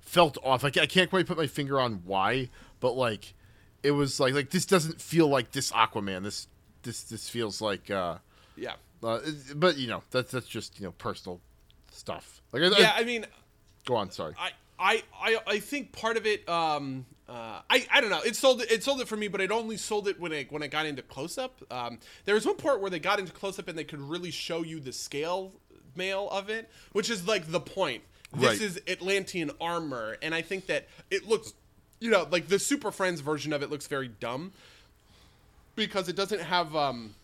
felt off. Like I can't quite put my finger on why, but like it was like like this doesn't feel like this Aquaman. This this this feels like uh yeah. uh, but you know that's that's just you know personal stuff. Like I, Yeah, I, I mean, go on, sorry. I, I, I, I think part of it, um, uh, I, I don't know. It sold it. It sold it for me, but it only sold it when it when it got into close up. Um, there was one part where they got into close up and they could really show you the scale mail of it, which is like the point. This Right. is Atlantean armor, and I think that it looks, you know, like the Super Friends version of it looks very dumb because it doesn't have. Um,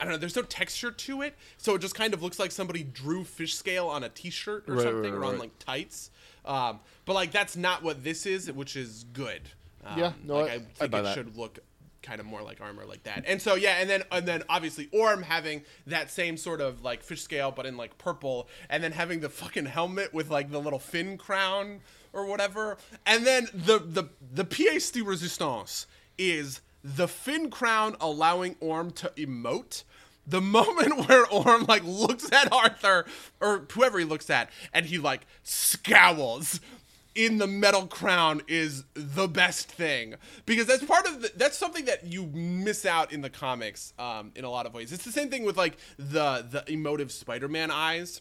I don't know. There's no texture to it, so it just kind of looks like somebody drew fish scale on a T-shirt or Right, something, right, or on right. like tights. Um, but like that's not what this is, which is good. Um, Yeah, no, like I- I, I think buy it that. should look kind of more like armor like that. And so yeah, and then and then obviously Orm having that same sort of like fish scale, but in like purple, and then having the fucking helmet with like the little fin crown or whatever, and then the the the pièce de résistance is the fin crown allowing Orm to emote. The moment <laughs> where Orm like looks at Arthur or whoever he looks at, and he like scowls in the metal crown is the best thing because that's part of the, that's something that you miss out in the comics um, in a lot of ways. It's the same thing with like the the emotive Spider-Man eyes.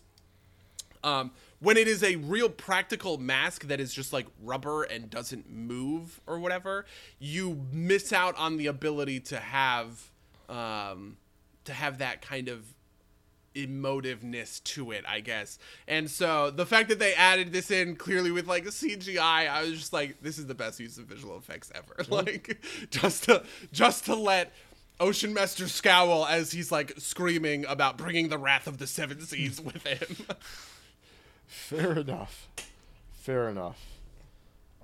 Um, when it is a real practical mask that is just like rubber and doesn't move or whatever, you miss out on the ability to have um, to have that kind of emotiveness to it, I guess. And so the fact that they added this in clearly with like a CGI, I was just like, this is the best use of visual effects ever. <laughs> like just to just to let Ocean Master scowl as he's like screaming about bringing the wrath of the seven seas <laughs> with him. Fair enough. Fair enough.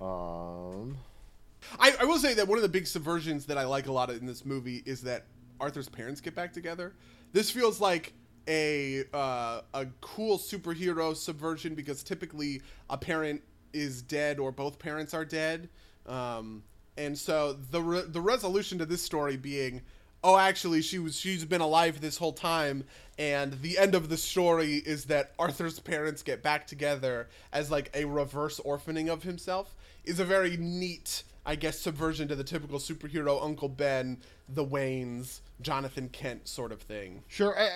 Um. I, I will say that one of the big subversions that I like a lot in this movie is that Arthur's parents get back together. This feels like a uh, a cool superhero subversion because typically a parent is dead or both parents are dead, um, and so the re- the resolution to this story being, oh, actually she was she's been alive this whole time, and the end of the story is that Arthur's parents get back together as like a reverse orphaning of himself is a very neat I guess subversion to the typical superhero Uncle Ben, the Waynes, Jonathan Kent sort of thing. Sure, I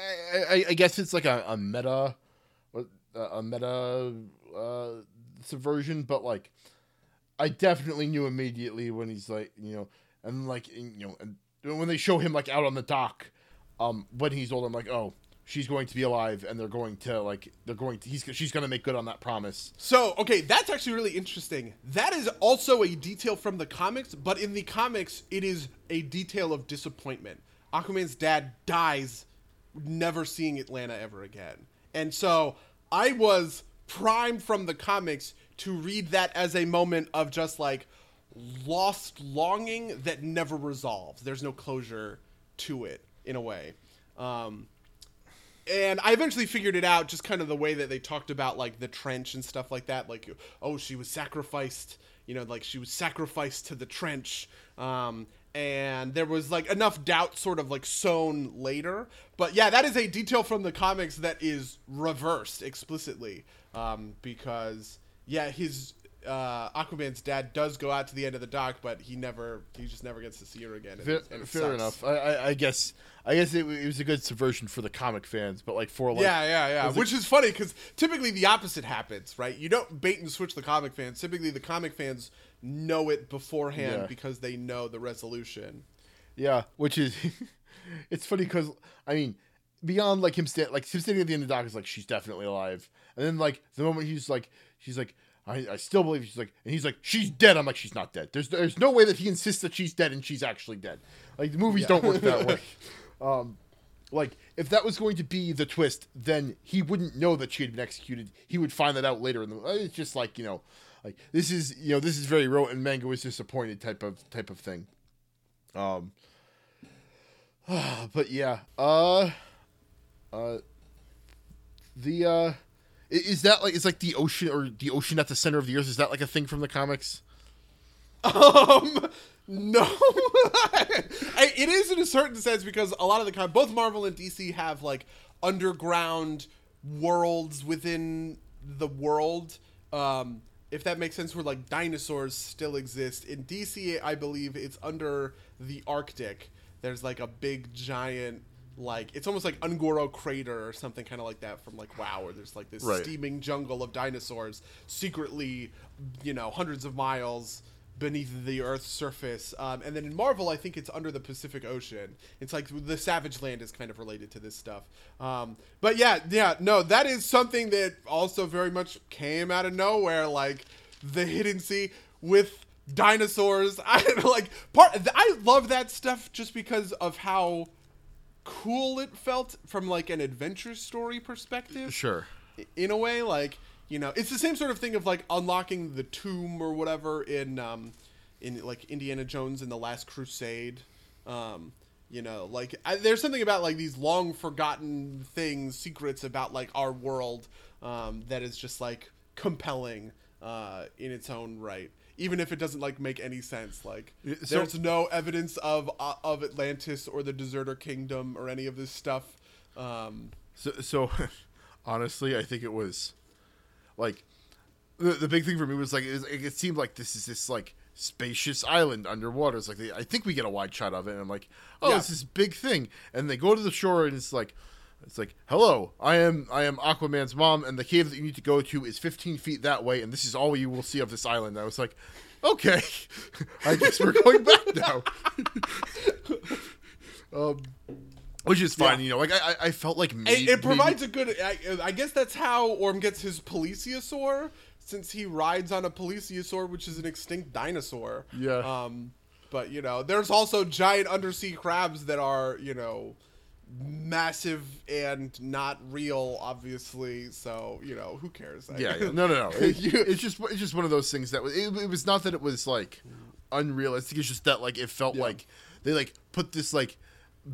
I, I, guess it's like a, a meta, a meta uh, subversion, but like, I definitely knew immediately when he's like, you know, and like, you know, and when they show him like out on the dock, um, when he's old, I'm like, oh, she's going to be alive, and they're going to like, they're going to, he's, she's going to make good on that promise. So, okay, that's actually really interesting. That is also a detail from the comics, but in the comics, it is a detail of disappointment. Aquaman's dad dies, never seeing Atlanna ever again. And so I was primed from the comics to read that as a moment of just like lost longing that never resolves. There's no closure to it in a way. Um, and I eventually figured it out just kind of the way that they talked about like the trench and stuff like that like oh she was sacrificed you know like she was sacrificed to the trench. Um and there was like enough doubt sort of like sown later. But yeah that is a detail from the comics that is reversed explicitly um because yeah his uh, Aquaman's dad does go out to the end of the dock, but he never, he just never gets to see her again. and- Fair, and fair enough. I, I, I guess, I guess it, it was a good subversion for the comic fans, but like for like, yeah, yeah, yeah. Which is funny because typically the opposite happens, right? You don't bait and switch the comic fans. Typically, the comic fans know it beforehand Yeah. because they know the resolution. Yeah, which is <laughs> it's funny because I mean, beyond like him stand like him standing at the end of the dock is like she's definitely alive, and then like the moment he's like she's like I, I still believe she's like and he's like she's dead. I'm like she's not dead. There's there's no way that he insists that she's dead and she's actually dead. Like the movies don't work that <laughs> way. Um, like if that was going to be the twist, then he wouldn't know that she had been executed. He would find that out later in the. It's just like you know, like this is you know this is very rote and manga was disappointed type of type of thing. Um. <sighs> but yeah, uh, uh, the uh, Is that like is like the ocean or the ocean at the center of the earth? Is that like a thing from the comics? Um, <laughs> no, <laughs> it is in a certain sense because a lot of the com- both Marvel and DC have like underground worlds within the world. Um, if that makes sense, where like dinosaurs still exist in DC, I believe it's under the Arctic. There's like a big giant. Like it's almost like Un'Goro crater or something kind of like that from like WoW, where there's like this Right. steaming jungle of dinosaurs secretly, you know, hundreds of miles beneath the Earth's surface. Um, and then in Marvel, I think it's under the Pacific Ocean. It's like the Savage Land is kind of related to this stuff. Um, but yeah, yeah, no, that is something that also very much came out of nowhere, like the Hidden Sea with dinosaurs. <laughs> I like part. I love that stuff just because of how cool it felt from like an adventure story perspective. Sure. in a way like you know it's the same sort of thing of like unlocking the tomb or whatever in um in like indiana jones and the last crusade. Um you know like I, there's something about like these long forgotten things secrets about like our world um that is just like compelling uh in its own right even if it doesn't like make any sense like so- there's no evidence of uh, of atlantis or the deserter kingdom or any of this stuff um So, so <laughs> honestly, I think it was like the, the big thing for me was like it, was- it seemed like this is this like spacious island underwater. It's like they, I think we get a wide shot of it, and I'm like, oh, Yeah. it's this big thing, and they go to the shore, and it's like. It's like, hello, I am I am Aquaman's mom, and the cave that you need to go to is 15 feet that way, and this is all you will see of this island. I was like, okay, <laughs> I guess we're going back now. <laughs> um, which is fine, Yeah. you know. Like I, I- felt like It, maybe, it provides a good. I, I guess that's how Orm gets his plesiosaur, since he rides on a plesiosaur, which is an extinct dinosaur. Yeah. Um, but you know, there's also giant undersea crabs that are you know massive and not real, obviously. So you know, who cares? yeah, yeah. <laughs> no, no, no. <laughs> It- it's just it's just one of those things that was. It, it was not that it was like unrealistic. It's just that like it felt Yeah. like they like put this like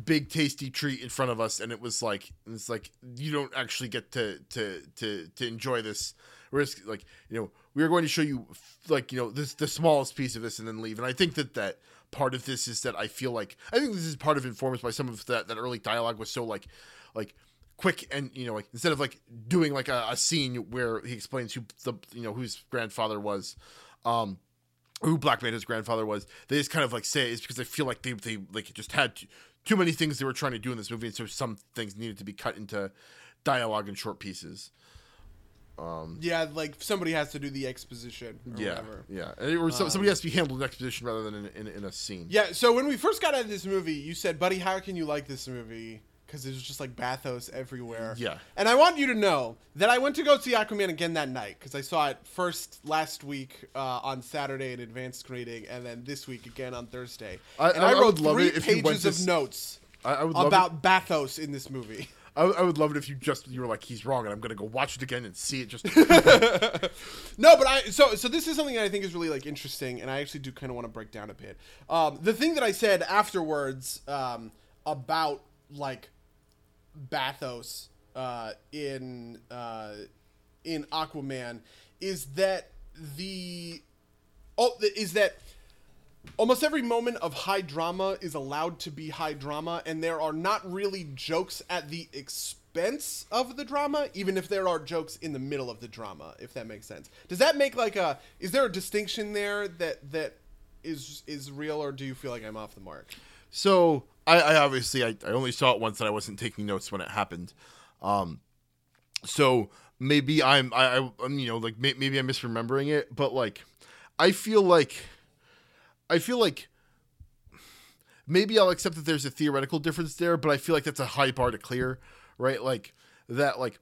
big tasty treat in front of us, and it was like it's like you don't actually get to to to to enjoy this. Whereas like you know we are going to show you like you know this the smallest piece of this and then leave. And I think that that part of this is that I feel like I think this is part of informed by some of that that early dialogue was so like like quick and you know like instead of like doing like a, a scene where he explains who the you know whose grandfather was um who black manta's grandfather was they just kind of like say it is because they feel like they they like just had too, too many things they were trying to do in this movie and so some things needed to be cut into dialogue and short pieces yeah, like somebody has to do the exposition. Or yeah Whatever. yeah or so, somebody has to be handled in exposition rather than in, in, in a scene Yeah, so when we first got out of this movie, you said, "Buddy, how can you like this movie?" Because there's just like bathos everywhere. Yeah. And I want you to know that I went to go see Aquaman again that night because I saw it first last week uh, on Saturday in advanced screening, and then this week again on Thursday. I- and I- I, wrote three it if you went pages to of notes I, I would love about bathos in this movie. I, I would love it if you just you were like he's wrong and I'm gonna go watch it again and see it just <laughs> No, but I so so this is something that I think is really like interesting, and I actually do kind of want to break down a bit. Um, the thing that I said afterwards um, about like bathos uh, in uh, in Aquaman is that the oh is that almost every moment of high drama is allowed to be high drama and there are not really jokes at the expense of the drama even if there are jokes in the middle of the drama if that makes sense does that make like a is there a distinction there that that is is real or do you feel like i'm off the mark So I, I obviously I, I only saw it once and I wasn't taking notes when it happened. Um, so maybe I'm I, I I'm, you know like may, maybe I'm misremembering it, but like I feel like I feel like maybe I'll accept that there's a theoretical difference there, but I feel like that's a high bar to clear, right? Like that like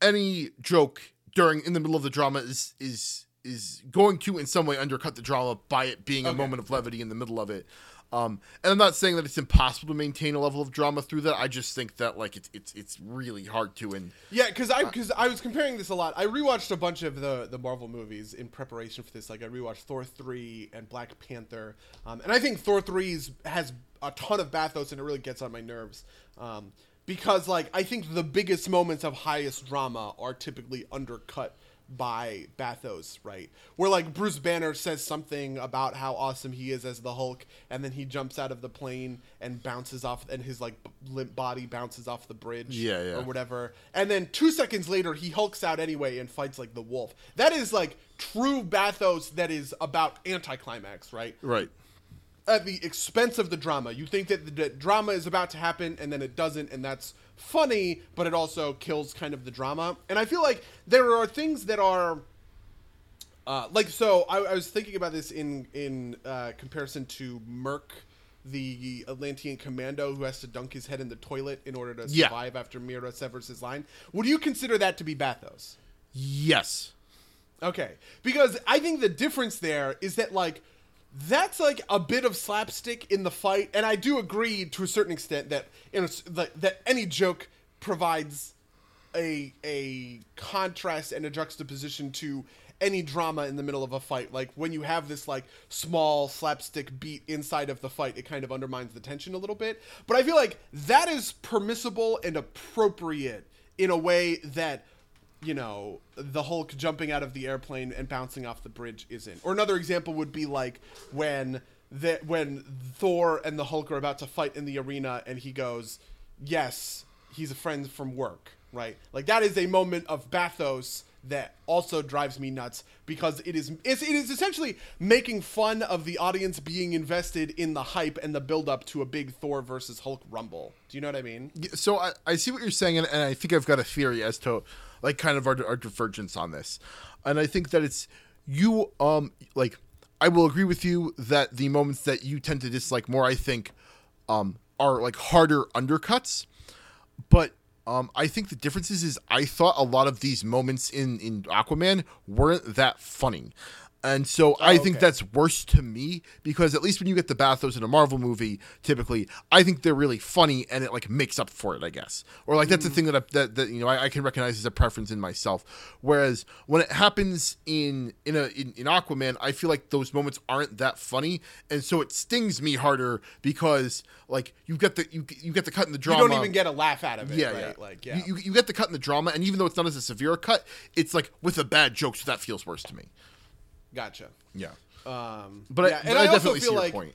any joke during in the middle of the drama is is is going to in some way undercut the drama by it being a moment of levity in the middle of it. Um, and I'm not saying that it's impossible to maintain a level of drama through that. I just think that like it's it's it's really hard to. And Yeah, because I because I was comparing this a lot. I rewatched a bunch of the the Marvel movies in preparation for this. Like I rewatched Thor three and Black Panther, um, and I think Thor three has a ton of bathos and it really gets on my nerves. Um, because like I think the biggest moments of highest drama are typically undercut by bathos, right? Where like Bruce Banner says something about how awesome he is as the Hulk, and then he jumps out of the plane and bounces off, and his like limp body bounces off the bridge, Yeah, yeah. or whatever. And then two seconds later, he hulks out anyway and fights like the wolf. That is like true bathos. That is about anticlimax, right? Right. at the expense of the drama. You think that the drama is about to happen and then it doesn't, and that's funny, but it also kills kind of the drama. And I feel like there are things that are. Uh, like so, I, I was thinking about this in in uh, comparison to Murk, the Atlantean commando who has to dunk his head in the toilet in order to Yeah. survive after Mira severs his line. Would you consider that to be bathos? Yes. Okay, because I think the difference there is that like that's like a bit of slapstick in the fight, and I do agree to a certain extent that you know that, any joke provides a a contrast and a juxtaposition to any drama in the middle of a fight. Like when you have this like small slapstick beat inside of the fight, it kind of undermines the tension a little bit. But I feel like that is permissible and appropriate in a way that you know, the Hulk jumping out of the airplane and bouncing off the bridge isn't. Or another example would be like when the when Thor and the Hulk are about to fight in the arena and he goes, "Yes, he's a friend from work." Right? Like that is a moment of bathos that also drives me nuts because it is it is essentially making fun of the audience being invested in the hype and the build up to a big Thor versus Hulk rumble. Do you know what I mean? So I, I see what you're saying, and, and I think I've got a theory as to like kind of our, our divergence on this, and I think that it's you um like I will agree with you that the moments that you tend to dislike more, I think, um are like harder undercuts, but um, I think the difference is, is I thought a lot of these moments in in Aquaman weren't that funny. And so oh, I think okay. that's worse to me because at least when you get the bathos in a Marvel movie, typically I think they're really funny and it like makes up for it, I guess. Or like that's the mm. thing that I, that, that you know I, I can recognize as a preference in myself. Whereas when it happens in in a in, in Aquaman, I feel like those moments aren't that funny, and so it stings me harder because like you get the you you get the cut in the drama. You don't even get a laugh out of it, Yeah, right? yeah. Like, yeah. You, you, you get the cut in the drama, and even though it's not as a severe cut, it's like with a bad joke, so that feels worse to me. Gotcha. Yeah. Um, But, yeah, I, but I, also definitely see feel your like point.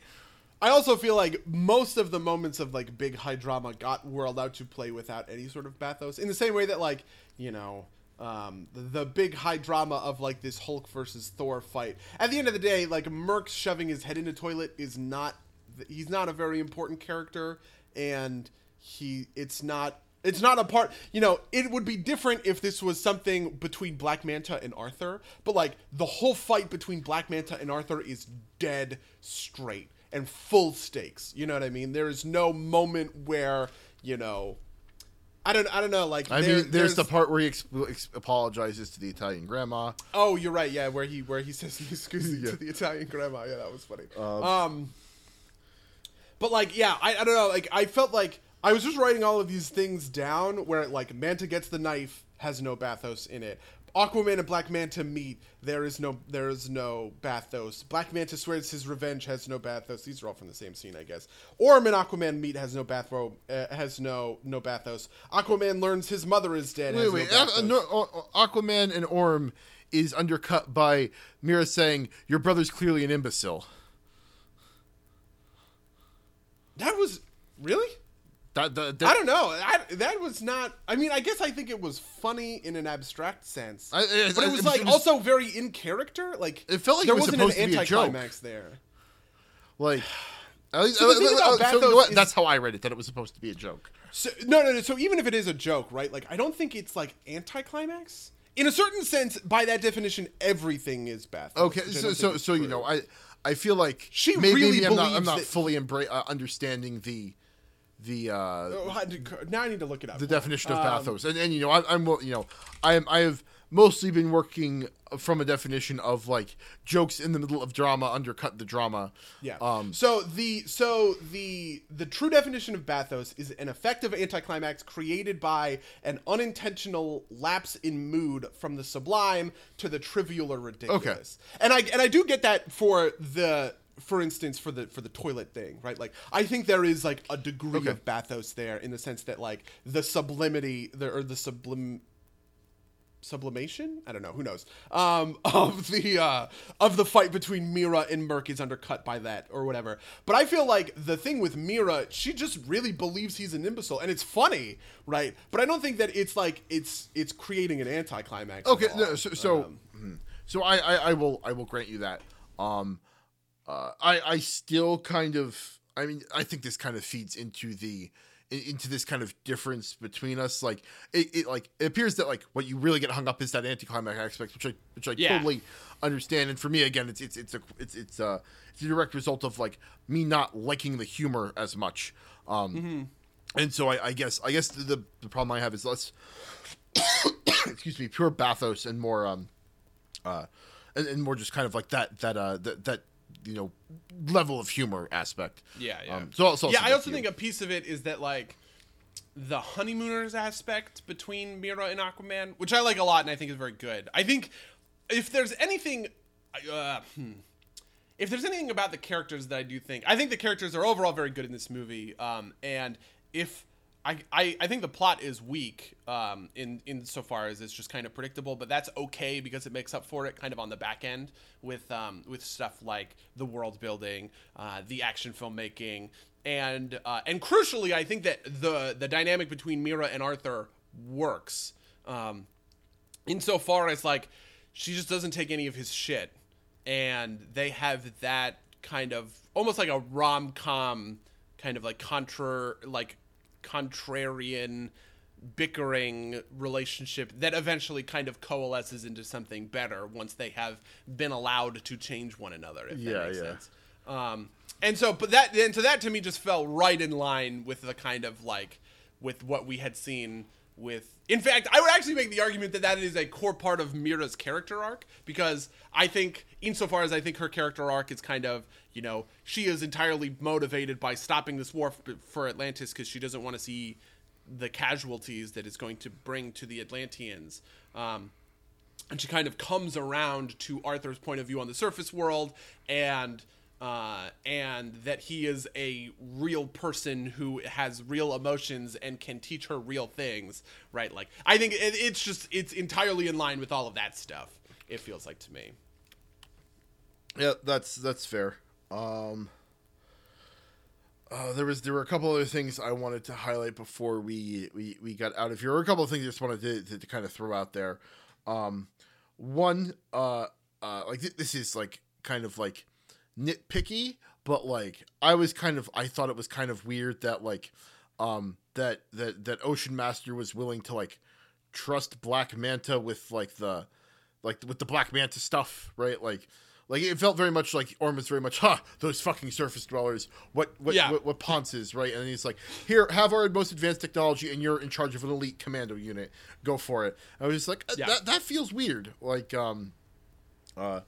I also feel like most of the moments of like big high drama got were allowed to play without any sort of bathos. In the same way that like you know um, the, the big high drama of like this Hulk versus Thor fight. At the end of the day, like Murk shoving his head in a toilet is not he's not a very important character, and he it's not it's not a part you know it would be different if this was something between black manta and arthur but like the whole fight between black manta and arthur is dead straight and full stakes you know what i mean there is no moment where you know i don't i don't know like I there- mean, there's, the part where he ex- ex- apologizes to the Italian grandma. Oh, you're right. Yeah, where he where he says excuse <laughs> me to the Italian grandma. Yeah, that was funny. Um, but like, yeah, I, I don't know. Like, I felt like I was just writing all of these things down. Where like Manta gets the knife has no bathos in it. Aquaman and Black Manta meet. There is no there is no bathos. Black Manta swears his revenge has no bathos. These are all from the same scene, I guess. Orm and Aquaman meet has no bathro uh, has no no bathos. Aquaman learns his mother is dead. Wait, wait. no Uh, bathos. no, uh, Aquaman and Orm is undercut by Mira saying, "Your brother's clearly an imbecile." That was really. That, that, that I don't know. I, that was not. I mean, I guess I think it was funny in an abstract sense, I- it- but it it- was it like was- also very in character. Like It felt like there it was wasn't supposed an to be a joke. anticlimax there. like. At least, So the thing uh, uh, so you know what? is- that's how I read it. That it was supposed to be a joke. So no, no, no. So even if it is a joke, right? Like I don't think it's like anticlimax. In a certain sense, by that definition, everything is Bathos. Okay, so so so you know, I I feel like She maybe, really maybe I'm not I'm not fully embra- uh, understanding the the uh, Oh, I had to- now I need to look it up. the definition of Um, pathos, and, and you know, I, I'm you know, I am I have mostly been working from a definition of like jokes in the middle of drama undercut the drama. Yeah. Um. so the so the the true definition of bathos is an effective anticlimax created by an unintentional lapse in mood from the sublime to the trivial or ridiculous. Okay. And I and I do get that for the for instance for the for the toilet thing right? Like i think there is like a degree Okay. of bathos there in the sense that like the sublimity the or the sublim sublimation? I don't know. Who knows? Um <laughs> of the uh of the fight between mira and murk is undercut by that or whatever. But i feel like the thing with mira she just really believes he's an imbecile and it's funny right? But i don't think that it's like it's it's creating an anticlimax Okay, no, so so, Um, mhm. so I, I I will I will grant you that. Um, uh, I I still kind of I mean I think this kind of feeds into the into this kind of difference between us. Like it, it like it appears that like what you really get hung up is that anticlimax aspect, which I which I Yeah. totally understand. And for me, again, it's it's it's a it's it's uh it's a direct result of like me not liking the humor as much. Um, and so I, I guess I guess the the problem I have is less <coughs> excuse me pure bathos and more um uh and, and more just kind of like that that uh that, that you know level of humor aspect Yeah, yeah. um, so, so yeah, I also think a piece of it is that like the honeymooners aspect between Mira and Aquaman, which I like a lot and I think is very good. I think if there's anything, uh, hmm, if there's anything about the characters that I do think, I think the characters are overall very good in this movie. Um, and if I, I, think the plot is weak um, in in so far as it's just kind of predictable, but that's okay because it makes up for it kind of on the back end with um, with stuff like the world building, uh, the action filmmaking, and uh, and crucially, I think that the the dynamic between Mira and Arthur works. Um, insofar as like she just doesn't take any of his shit and they have that kind of almost like a rom-com kind of like contra like contrarian bickering relationship that eventually kind of coalesces into something better once they have been allowed to change one another if Yeah, that makes yeah. sense um and so but that and so that to me just fell right in line with the kind of like with what we had seen with in fact i would actually make the argument that that is a core part of mira's character arc because i think insofar as i think her character arc is kind of you know she is entirely motivated by stopping this war for atlantis because she doesn't want to see the casualties that it's going to bring to the atlanteans. Um, and she kind of comes around to Arthur's point of view on the surface world and uh, and that he is a real person who has real emotions and can teach her real things right? Like I think it, it's just it's entirely in line with all of that stuff it feels like to me. Yeah that's that's fair um uh, there was there were a couple other things I wanted to highlight before we, we, we got out of here. A couple of things I just wanted to, to, to kind of throw out there. Um, one, uh, uh, like th- this is like kind of like nitpicky, but like I was kind of I thought it was kind of weird that like um that that that Ocean Master was willing to like trust Black Manta with like the like with the Black Manta stuff, right? Like like it felt very much like Orm was very much, huh, those fucking surface dwellers. What what Yeah. what, what Ponce is, right? And he's like, here, have our most advanced technology, and you're in charge of an elite commando unit. Go for it. I was just like, uh, Yeah. that that feels weird. Like, um, uh,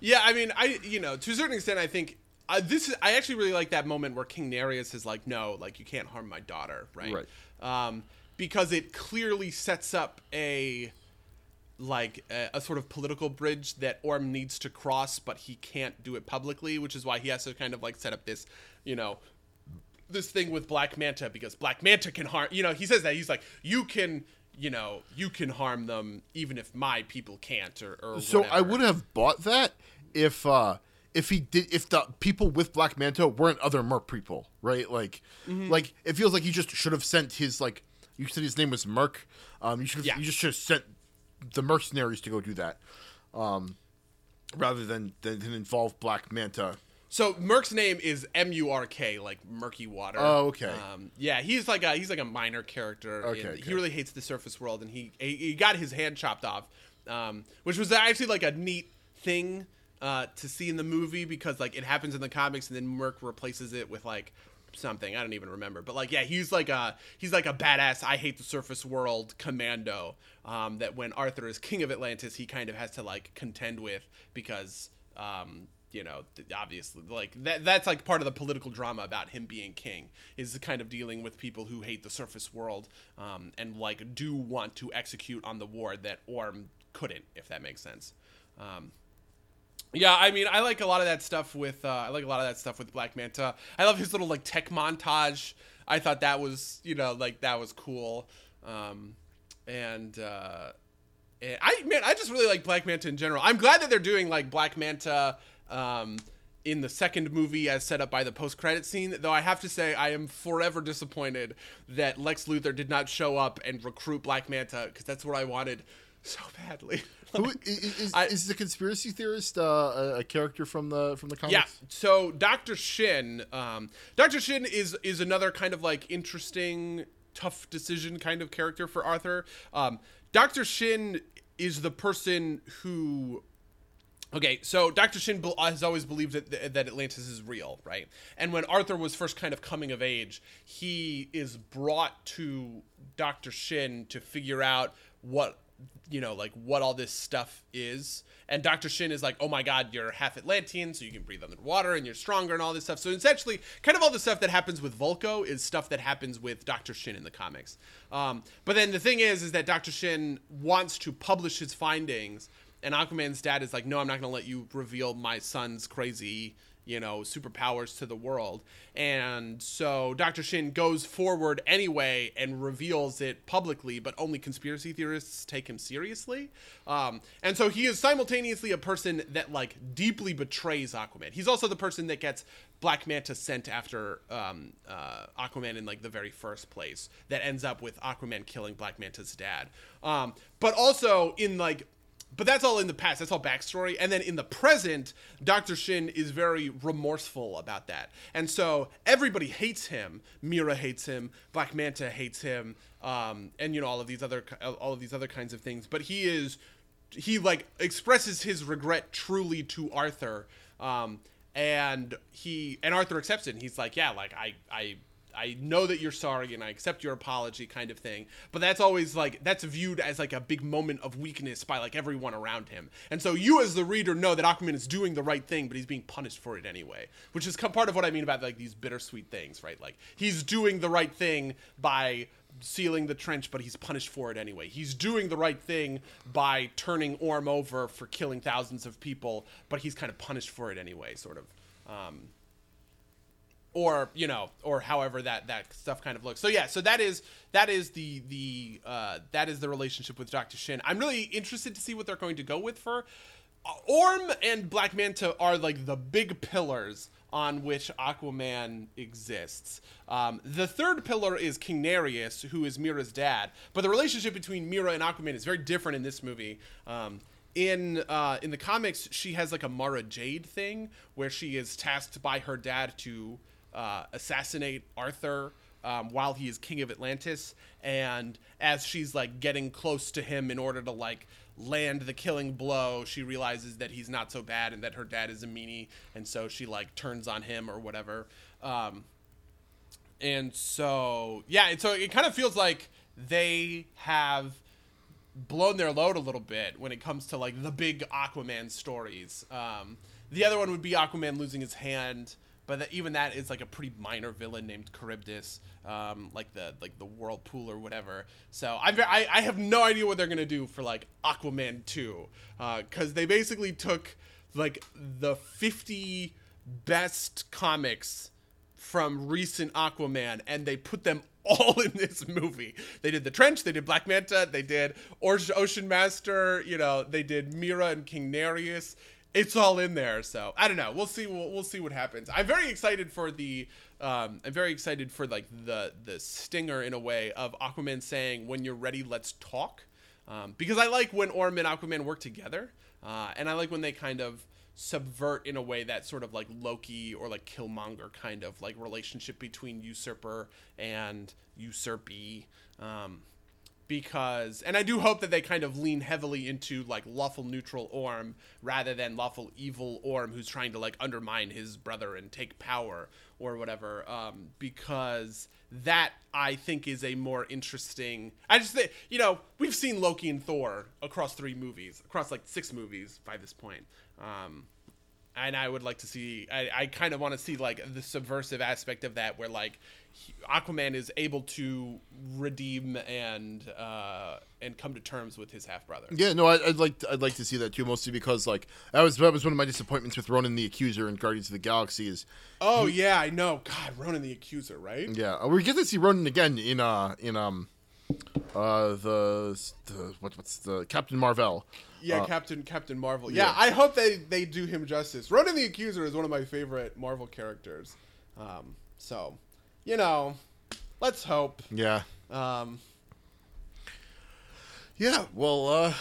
Yeah, I mean, I you know to a certain extent, I think uh, this is. I actually really like that moment where King Nereus is like, "No, like you can't harm my daughter," right? Right. Um, because it clearly sets up a like a, a sort of political bridge that Orm needs to cross, but he can't do it publicly, which is why he has to kind of like set up this, you know, this thing with Black Manta because Black Manta can harm. You know, he says that he's like, you can. You know, you can harm them even if my people can't, or, or so I would have bought that if uh if he did if the people with Black Manta weren't other Merc people, right? Like Mm-hmm. like it feels like he just should have sent his like you said his name was Murk. Um you should have Yeah. you just should have sent the mercenaries to go do that. Um rather than than, than involve Black Manta. So Murk's name is M U R K, like murky water. Oh, okay. Um, yeah, he's like a he's like a minor character. Okay, okay. He really hates the surface world, and he he, got his hand chopped off, um, which was actually like a neat thing uh, to see in the movie because like it happens in the comics, and then Merc replaces it with like something I don't even remember. But like yeah, he's like a he's like a badass. I hate the surface world commando. Um, that when Arthur is king of Atlantis, he kind of has to like contend with because. Um, you know obviously like that that's like part of the political drama about him being king is kind of dealing with people who hate the surface world um, and like do want to execute on the war that orm couldn't if that makes sense um, Yeah, I mean, I like a lot of that stuff with uh, I like a lot of that stuff with Black Manta. I love his little like tech montage. I thought that was you know like that was cool, um, and, uh, and I man, I just really like Black Manta in general. I'm glad that they're doing like Black Manta. Um, in the second movie as set up by the post-credit scene though i have to say i am forever disappointed that lex luthor did not show up and recruit black manta because that's what i wanted so badly <laughs> Who is, is, I- is the conspiracy theorist uh, a, a character from the from the comics? Yeah. So Doctor Shin, um, Doctor Shin is is another kind of like interesting, tough decision kind of character for Arthur. Um, Doctor Shin is the person who. Okay, so Doctor Shin has always believed that that Atlantis is real, right? And when Arthur was first kind of coming of age, he is brought to Doctor Shin to figure out what you know, like what all this stuff is. And Dr. Shin is like, oh my god, you're half Atlantean, so you can breathe underwater and you're stronger and all this stuff. So essentially, kind of all the stuff that happens with Vulko is stuff that happens with Dr. Shin in the comics. Um, but then the thing is, is that Dr. Shin wants to publish his findings, and Aquaman's dad is like, no, I'm not going to let you reveal my son's crazy you know, superpowers to the world. And so Dr. Shin goes forward anyway and reveals it publicly, but only conspiracy theorists take him seriously. Um, and so he is simultaneously a person that, like, deeply betrays Aquaman. He's also the person that gets Black Manta sent after um, uh, Aquaman in, like, the very first place, that ends up with Aquaman killing Black Manta's dad. Um, but also in, like, but that's all in the past. That's all backstory. And then in the present, Dr. Shin is very remorseful about that. And so everybody hates him. Mera hates him. Black Manta hates him. Um, and you know all of these other all of these other kinds of things. But he is he like expresses his regret truly to Arthur. Um, and he and Arthur accepts it. And he's like, yeah, like I I I know that you're sorry and I accept your apology kind of thing. But that's always like that's viewed as like a big moment of weakness by like everyone around him. And so you as the reader know that Aquaman is doing the right thing, but he's being punished for it anyway. Which is part of what I mean about like these bittersweet things, right? Like he's doing the right thing by sealing the trench, but he's punished for it anyway. He's doing the right thing by turning Orm over for killing thousands of people, but he's kind of punished for it anyway, sort of. Um, or you know or however that that stuff kind of looks. So yeah so that is that is the the uh that is the relationship with dr shin. I'm really interested to see what they're going to go with for uh, orm and black manta are like the big pillars on which aquaman exists. Um, the third pillar is king Nereus, who is mera's dad but the relationship between mira and aquaman is very different in this movie. Um, in uh, in the comics, she has like a Mara Jade thing where she is tasked by her dad to uh, assassinate Arthur um, while he is king of Atlantis, and as she's like getting close to him in order to like land the killing blow, she realizes that he's not so bad and that her dad is a meanie, and so she like turns on him or whatever. Um, and so yeah, and so it kind of feels like they have blown their load a little bit when it comes to like the big Aquaman stories. Um, the other one would be Aquaman losing his hand, but even that is like a pretty minor villain named Charybdis, um, like the like the whirlpool or whatever. So I'm I I have no idea what they're gonna do for like Aquaman two, because they basically took like the 50 best comics from recent Aquaman and they put them <laughs> all in this movie. They did The Trench, they did Black Manta, they did Ocean Master, you know, they did Mera and King Nereus. It's all in there, so I don't know. We'll see. We'll, we'll see what happens. I'm very excited for the. Um, I'm very excited for like the the stinger in a way of Aquaman saying, "When you're ready, let's talk," um, because I like when Orm and Aquaman work together, uh, and I like when they kind of subvert in a way that sort of like Loki or like Killmonger kind of like relationship between usurper and usurpee. Um, because, and I do hope that they kind of lean heavily into like lawful neutral Orm rather than lawful evil Orm who's trying to like undermine his brother and take power or whatever. Um, because that I think is a more interesting. I just think you know we've seen Loki and Thor across three movies, across like six movies by this point. Um, and I would like to see. I, I kind of want to see like the subversive aspect of that, where like he- Aquaman is able to redeem and uh, and come to terms with his half brother. Yeah, no, I, I'd like I'd like to see that too, mostly because like that was that was one of my disappointments with Ronan the Accuser and Guardians of the Galaxy is Oh yeah, I know. God, Ronan the Accuser, right? yeah we get to see Ronan again in uh in um uh the, the what, what's the Captain Marvel. Yeah, Captain Captain Marvel. Yeah, I hope they they do him justice. Ronan the Accuser is one of my favorite Marvel characters. Um, so, you know, let's hope. Yeah, Um, yeah. Well, uh,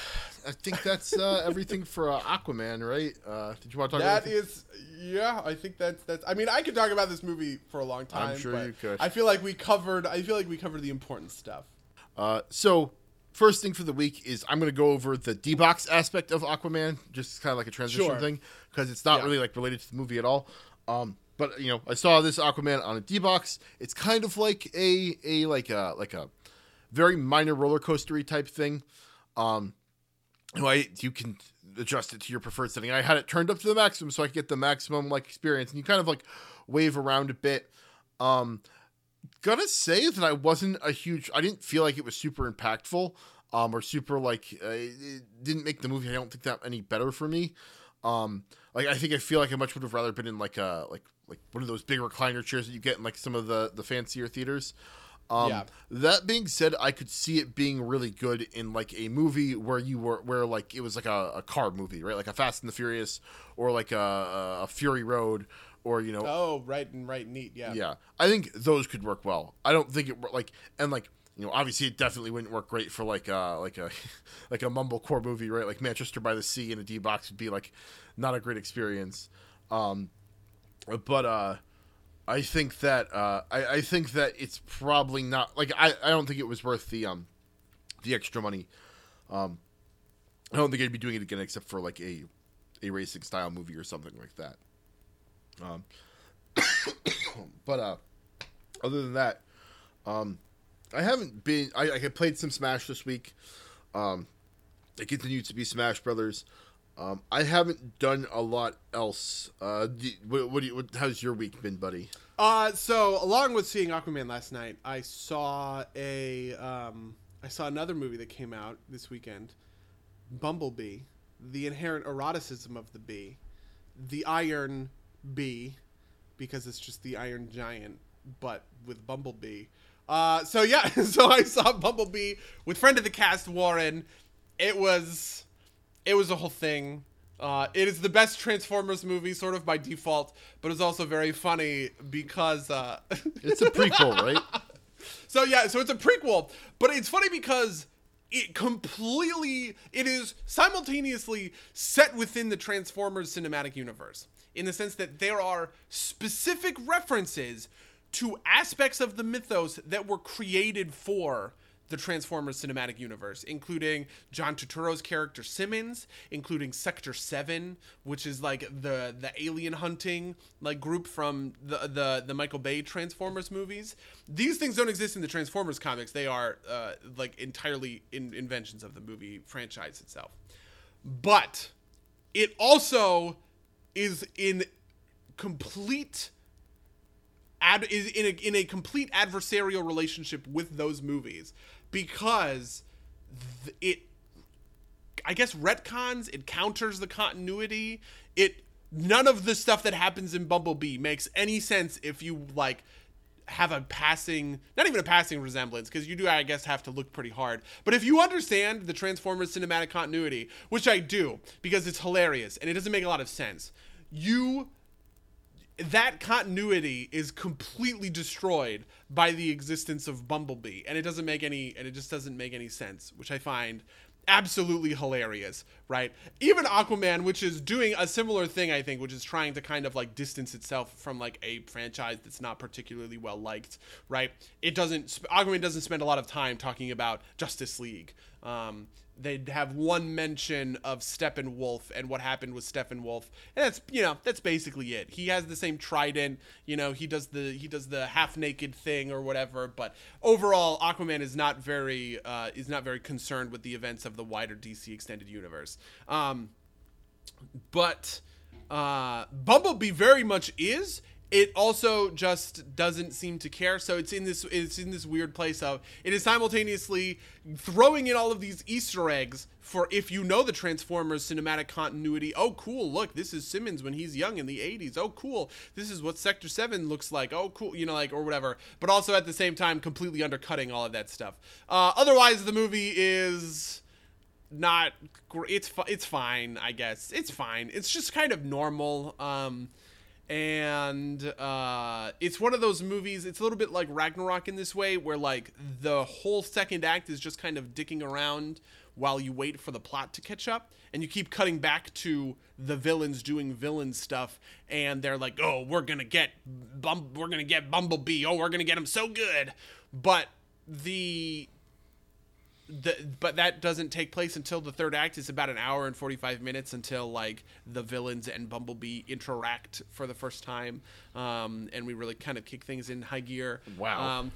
I think that's uh, <laughs> everything for uh, Aquaman, right? Uh, did you want to talk? that about anything? is, yeah, I think that's that's. I mean, I could talk about this movie for a long time. I'm sure but you could. I feel like we covered. I feel like we covered the important stuff. Uh, so first thing for the week is I'm going to go over the D-box aspect of Aquaman, just kind of like a transition Sure. thing, because it's not Yeah. really like related to the movie at all. Um, but you know, I saw this Aquaman on a D-box. It's kind of like a a like a like a very minor roller coastery type thing. Um, I you can adjust it to your preferred setting. I had it turned up to the maximum so I could get the maximum like experience, and you kind of like wave around a bit. Um, gonna say that I wasn't a huge. I didn't feel like it was super impactful, um, or super like uh, it didn't make the movie. I don't think that any better for me. Um, like I think I feel like I much would have rather been in like a like like one of those big recliner chairs that you get in like some of the the fancier theaters. Um, Yeah. That being said, I could see it being really good in like a movie where you were where like it was like a, a car movie, right? Like a Fast and the Furious, or like a, a Fury Road, or you know, Oh, right and right, neat. Yeah. yeah, I think those could work well. I don't think it like and like you know obviously it definitely wouldn't work great for like uh like a <laughs> like a mumblecore movie, right? Like Manchester by the Sea in a D box would be like not a great experience. Um, but uh, I think that uh, I, I think that it's probably not like I, I don't think it was worth the um the extra money. Um, I don't think I'd be doing it again except for like a a racing style movie or something like that. Um, <coughs> but uh, other than that, um, I haven't been. I, I played some Smash this week. Um, I continue to be Smash Brothers. Um, I haven't done a lot else. Uh, what, what, do you, what how's your week been, buddy? Uh, so along with seeing Aquaman last night, I saw a um, I saw another movie that came out this weekend, Bumblebee, the inherent eroticism of the bee, the Iron Bee, because it's just the Iron Giant, but with Bumblebee. Uh, so yeah, <laughs> so I saw Bumblebee with friend of the cast Warren. It was it was a whole thing. Uh, it is the best Transformers movie, sort of by default, but it's also very funny because. Uh, <laughs> It's a prequel, right? <laughs> so yeah, so it's a prequel, but it's funny because it completely it is simultaneously set within the Transformers cinematic universe in the sense that there are specific references to aspects of the mythos that were created for the Transformers cinematic universe, including John Turturro's character Simmons, including Sector Seven, which is like the the alien hunting like group from the the the Michael Bay Transformers movies. These things don't exist in the Transformers comics; they are uh, like entirely in, inventions of the movie franchise itself. But it also is in complete ad is in a in a complete adversarial relationship with those movies because th- it I guess retcons it counters the continuity. It none of the stuff that happens in Bumblebee makes any sense if you like have a passing not even a passing resemblance because you do I guess have to look pretty hard. But if you understand the Transformers cinematic continuity which I do because it's hilarious and it doesn't make a lot of sense you that continuity is completely destroyed by the existence of Bumblebee, and it doesn't make any, and it just doesn't make any sense, which I find absolutely hilarious, right? Even Aquaman, which is doing a similar thing, I think, which is trying to kind of like distance itself from like a franchise that's not particularly well liked, right? It doesn't, Aquaman doesn't spend a lot of time talking about Justice League. Um, they'd have one mention of Steppenwolf and what happened with Steppenwolf, and that's you know that's basically it. He has the same trident, you know. He does the he does the half naked thing or whatever, but overall, Aquaman is not very uh, is not very concerned with the events of the wider DC extended universe. Um, but uh, Bumblebee very much is. It also just doesn't seem to care. So it's in this it's in this weird place of it is simultaneously throwing in all of these Easter eggs for if you know the Transformers cinematic continuity. Oh, cool! Look, this is Simmons when he's young in the '80s. Oh, cool! This is what Sector Seven looks like. Oh, cool! You know, like or whatever. But also at the same time, completely undercutting all of that stuff. Uh, otherwise, the movie is not it's it's fine i guess it's fine it's just kind of normal um and uh it's one of those movies it's a little bit like ragnarok in this way where like the whole second act is just kind of dicking around while you wait for the plot to catch up. And you keep cutting back to the villains doing villain stuff and they're like oh we're gonna get bum- we're gonna get bumblebee. Oh we're gonna get him so good. But the the but that doesn't take place until the third act. It's about an hour and forty five minutes until like the villains and Bumblebee interact for the first time, um, and we really kind of kick things in high gear. Wow. Um,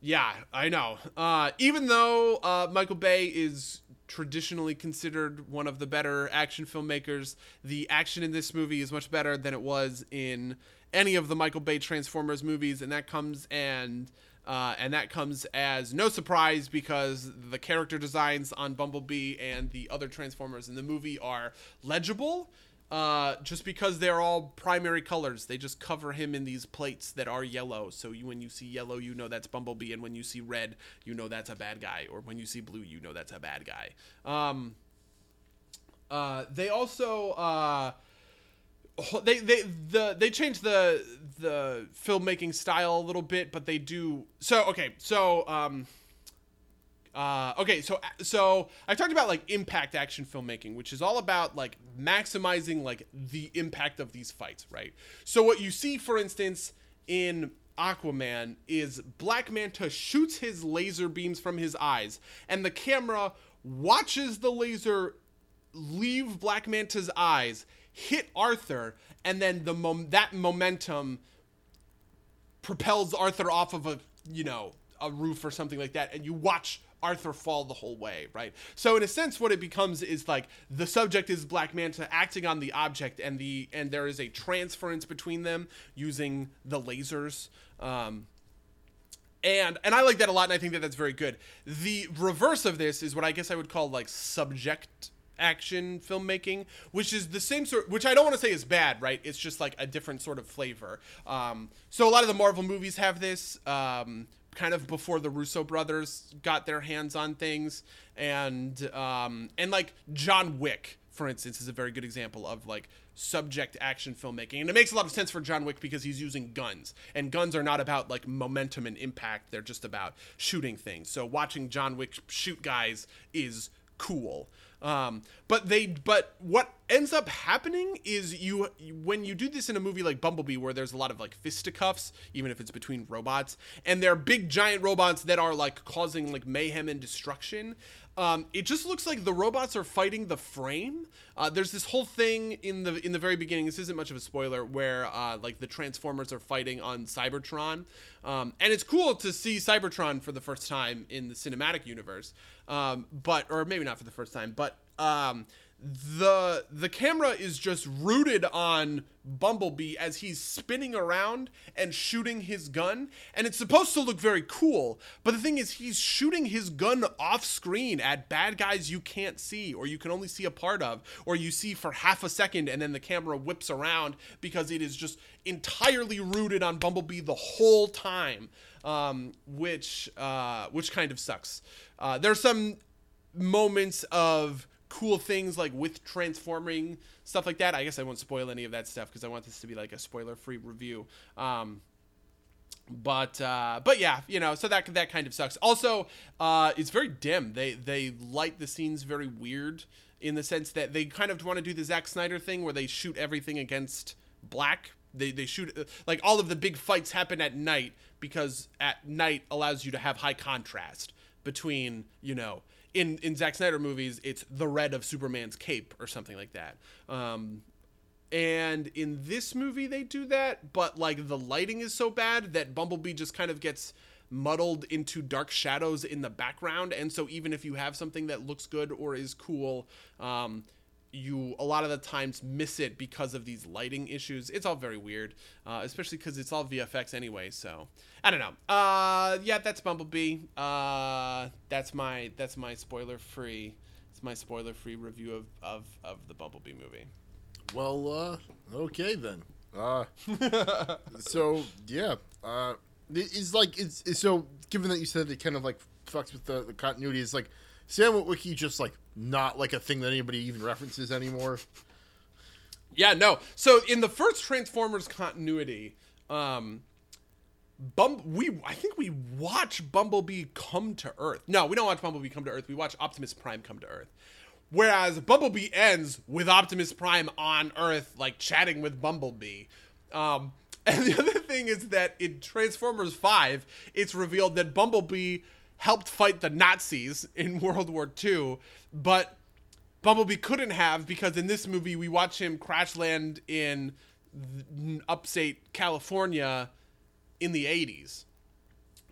yeah, I know. Uh, even though uh, Michael Bay is traditionally considered one of the better action filmmakers, the action in this movie is much better than it was in any of the Michael Bay Transformers movies, and that comes and uh, and that comes as no surprise because the character designs on Bumblebee and the other Transformers in the movie are legible. Uh, just because they're all primary colors, they just cover him in these plates that are yellow. So you, when you see yellow, you know that's Bumblebee, and when you see red, you know that's a bad guy, or when you see blue, you know that's a bad guy. Um, uh, they also uh, they they the they change the the filmmaking style a little bit, but they do so. Okay, so um, uh, okay, so so I talked about like impact action filmmaking, which is all about like maximizing like the impact of these fights, right? So what you see, for instance, in Aquaman is Black Manta shoots his laser beams from his eyes, and the camera watches the laser leave Black Manta's eyes, hit Arthur, and then the mom- that momentum propels Arthur off of a you know a roof or something like that, and you watch Arthur fall the whole way, right? So in a sense, what it becomes is like the subject is Black Manta acting on the object, and the and there is a transference between them using the lasers. Um, and and I like that a lot, and I think that that's very good. The reverse of this is what I guess I would call like subject action filmmaking, which is the same sort. Which I don't want to say is bad, right? It's just like a different sort of flavor. Um, so a lot of the Marvel movies have this. Um, kind of before the Russo brothers got their hands on things, and um, and like John Wick, for instance, is a very good example of like subject action filmmaking. And it makes a lot of sense for John Wick because he's using guns. And guns are not about like momentum and impact, they're just about shooting things. So watching John Wick shoot guys is cool. Um, but they but what ends up happening is you when you do this in a movie like Bumblebee where there's a lot of like fisticuffs even if it's between robots and they're big giant robots that are like causing like mayhem and destruction um, it just looks like the robots are fighting the frame. Uh, there's this whole thing in the in the very beginning. This isn't much of a spoiler, where uh, like the Transformers are fighting on Cybertron, um, and it's cool to see Cybertron for the first time in the cinematic universe. Um, but or maybe not for the first time, but um, the the camera is just rooted on Bumblebee as he's spinning around and shooting his gun. And it's supposed to look very cool but the thing is he's shooting his gun off screen at bad guys you can't see or you can only see a part of or you see for half a second and then the camera whips around because it is just entirely rooted on Bumblebee the whole time um, which uh, which kind of sucks. Uh, there's some moments of cool things like with transforming stuff like that. I guess I won't spoil any of that stuff because I want this to be like a spoiler-free review. Um, but uh, but yeah, you know, so that that kind of sucks. Also, uh, it's very dim. They they light the scenes very weird in the sense that they kind of want to do the Zack Snyder thing where they shoot everything against black. They they shoot like all of the big fights happen at night because at night allows you to have high contrast between you know in in Zack Snyder movies, it's the red of Superman's cape or something like that. Um, and in this movie, they do that, but like the lighting is so bad that Bumblebee just kind of gets muddled into dark shadows in the background. And so even if you have something that looks good or is cool, um, you a lot of the times miss it because of these lighting issues. It's all very weird, uh, especially because it's all VFX anyway. So I don't know. Uh, yeah, that's Bumblebee. Uh, that's my that's my spoiler free. It's my spoiler free review of, of of the Bumblebee movie. Well, uh, okay then. Uh, <laughs> so yeah, uh, it's like it's, it's so. Given that you said it kind of like fucks with the, the continuity, it's like Sam Witwicky just like not like a thing that anybody even references anymore. Yeah, no. So in the first Transformers continuity, um we I think we watch Bumblebee come to Earth. No, we don't watch Bumblebee come to Earth. We watch Optimus Prime come to Earth. Whereas Bumblebee ends with Optimus Prime on Earth like chatting with Bumblebee. Um <laughs> and the other thing is that in Transformers 5, it's revealed that Bumblebee helped fight the Nazis in <laughs> World War II, but Bumblebee couldn't have because in this movie we watch him crash land in upstate California in the 80s.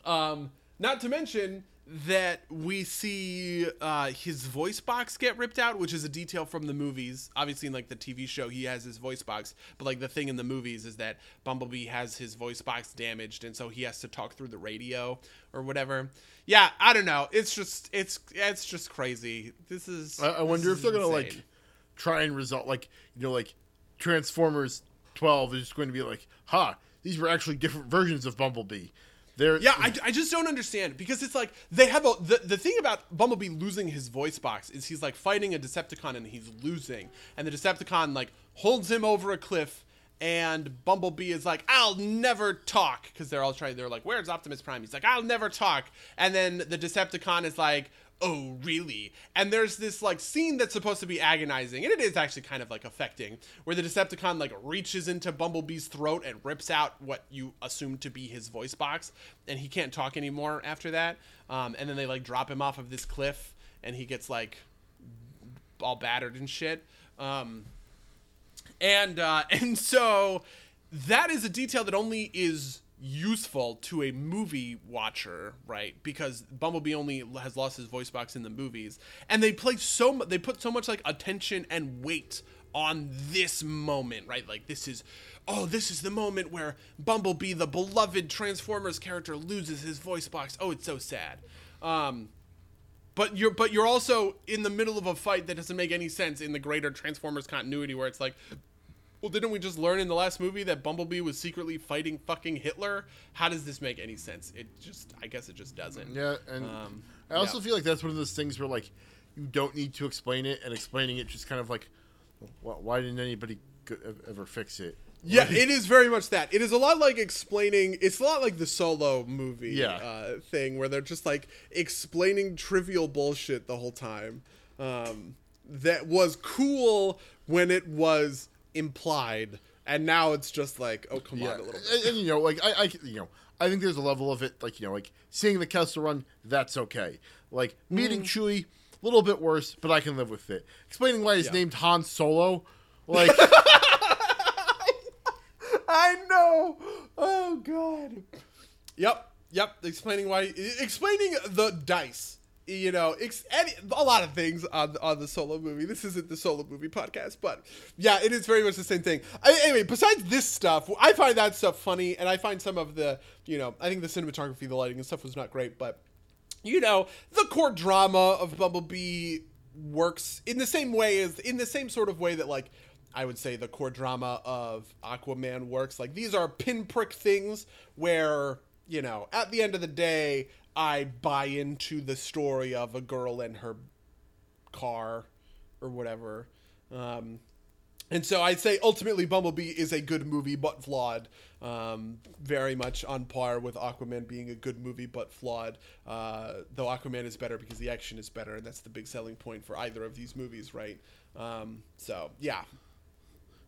Um, not to mention that we see uh, his voice box get ripped out, which is a detail from the movies. Obviously, in like the TV show, he has his voice box, but like the thing in the movies is that Bumblebee has his voice box damaged, and so he has to talk through the radio or whatever. Yeah, I don't know. It's just it's it's just crazy. This is. I, I wonder if they're is gonna like try and result like you know like Transformers Twelve is going to be like, ha, these were actually different versions of Bumblebee. Yeah, I, I just don't understand because it's like they have a the, the thing about Bumblebee losing his voice box is he's like fighting a Decepticon and he's losing, and the Decepticon like holds him over a cliff, and Bumblebee is like, "I'll never talk," because they're all trying. They're like, "Where's Optimus Prime?" He's like, "I'll never talk," and then the Decepticon is like. Oh, really? And there's this like scene that's supposed to be agonizing, and it is actually kind of like affecting, where the Decepticon like reaches into Bumblebee's throat and rips out what you assume to be his voice box, and he can't talk anymore after that. Um, and then they like drop him off of this cliff, and he gets like all battered and shit. Um, and uh, <laughs> and so that is a detail that only is useful to a movie watcher, right? Because Bumblebee only has lost his voice box in the movies, and they play so mu- they put so much like attention and weight on this moment, right? Like this is oh, this is the moment where Bumblebee, the beloved Transformers character, loses his voice box. Oh, it's so sad. Um, but you're but you're also in the middle of a fight that doesn't make any sense in the greater Transformers continuity where it's like well didn't we just learn in the last movie that Bumblebee was secretly fighting fucking Hitler? How does this make any sense? It just I guess it just doesn't. yeah, and Um, I also yeah. feel like that's one of those things where like you don't need to explain it, and explaining it just kind of like, why didn't anybody ever fix it? Yeah, it is very much that. It is a lot like explaining. It's a lot like the solo movie Yeah. uh, thing where they're just like explaining trivial bullshit the whole time. Um, that was cool when it was implied, and now it's just like, oh come Yeah, on a little bit. and, and, you know, like I, I, you know, I think there's a level of it, like you know, like seeing the Kessel Run, that's okay. Like meeting Mm-hmm. Chewie, a little bit worse, but I can live with it. Explaining why he's Yeah. named Han Solo, like <laughs> I know. Oh god. Yep. Yep. Explaining why. Explaining the dice. You know, ex- any, a lot of things on on the solo movie. This isn't the solo movie podcast, but yeah, it is very much the same thing. I, anyway, besides this stuff, I find that stuff funny, and I find some of the, you know, I think the cinematography, the lighting, and stuff was not great, but you know, the core drama of Bumblebee works in the same way as in the same sort of way that like I would say the core drama of Aquaman works. Like these are pinprick things where, you know, at the end of the day, I buy into the story of a girl and her car or whatever. Um, and so I'd say ultimately Bumblebee is a good movie but flawed. Um, very much on par with Aquaman being a good movie but flawed. Uh, though Aquaman is better because the action is better, and that's the big selling point for either of these movies, right? Um, so yeah,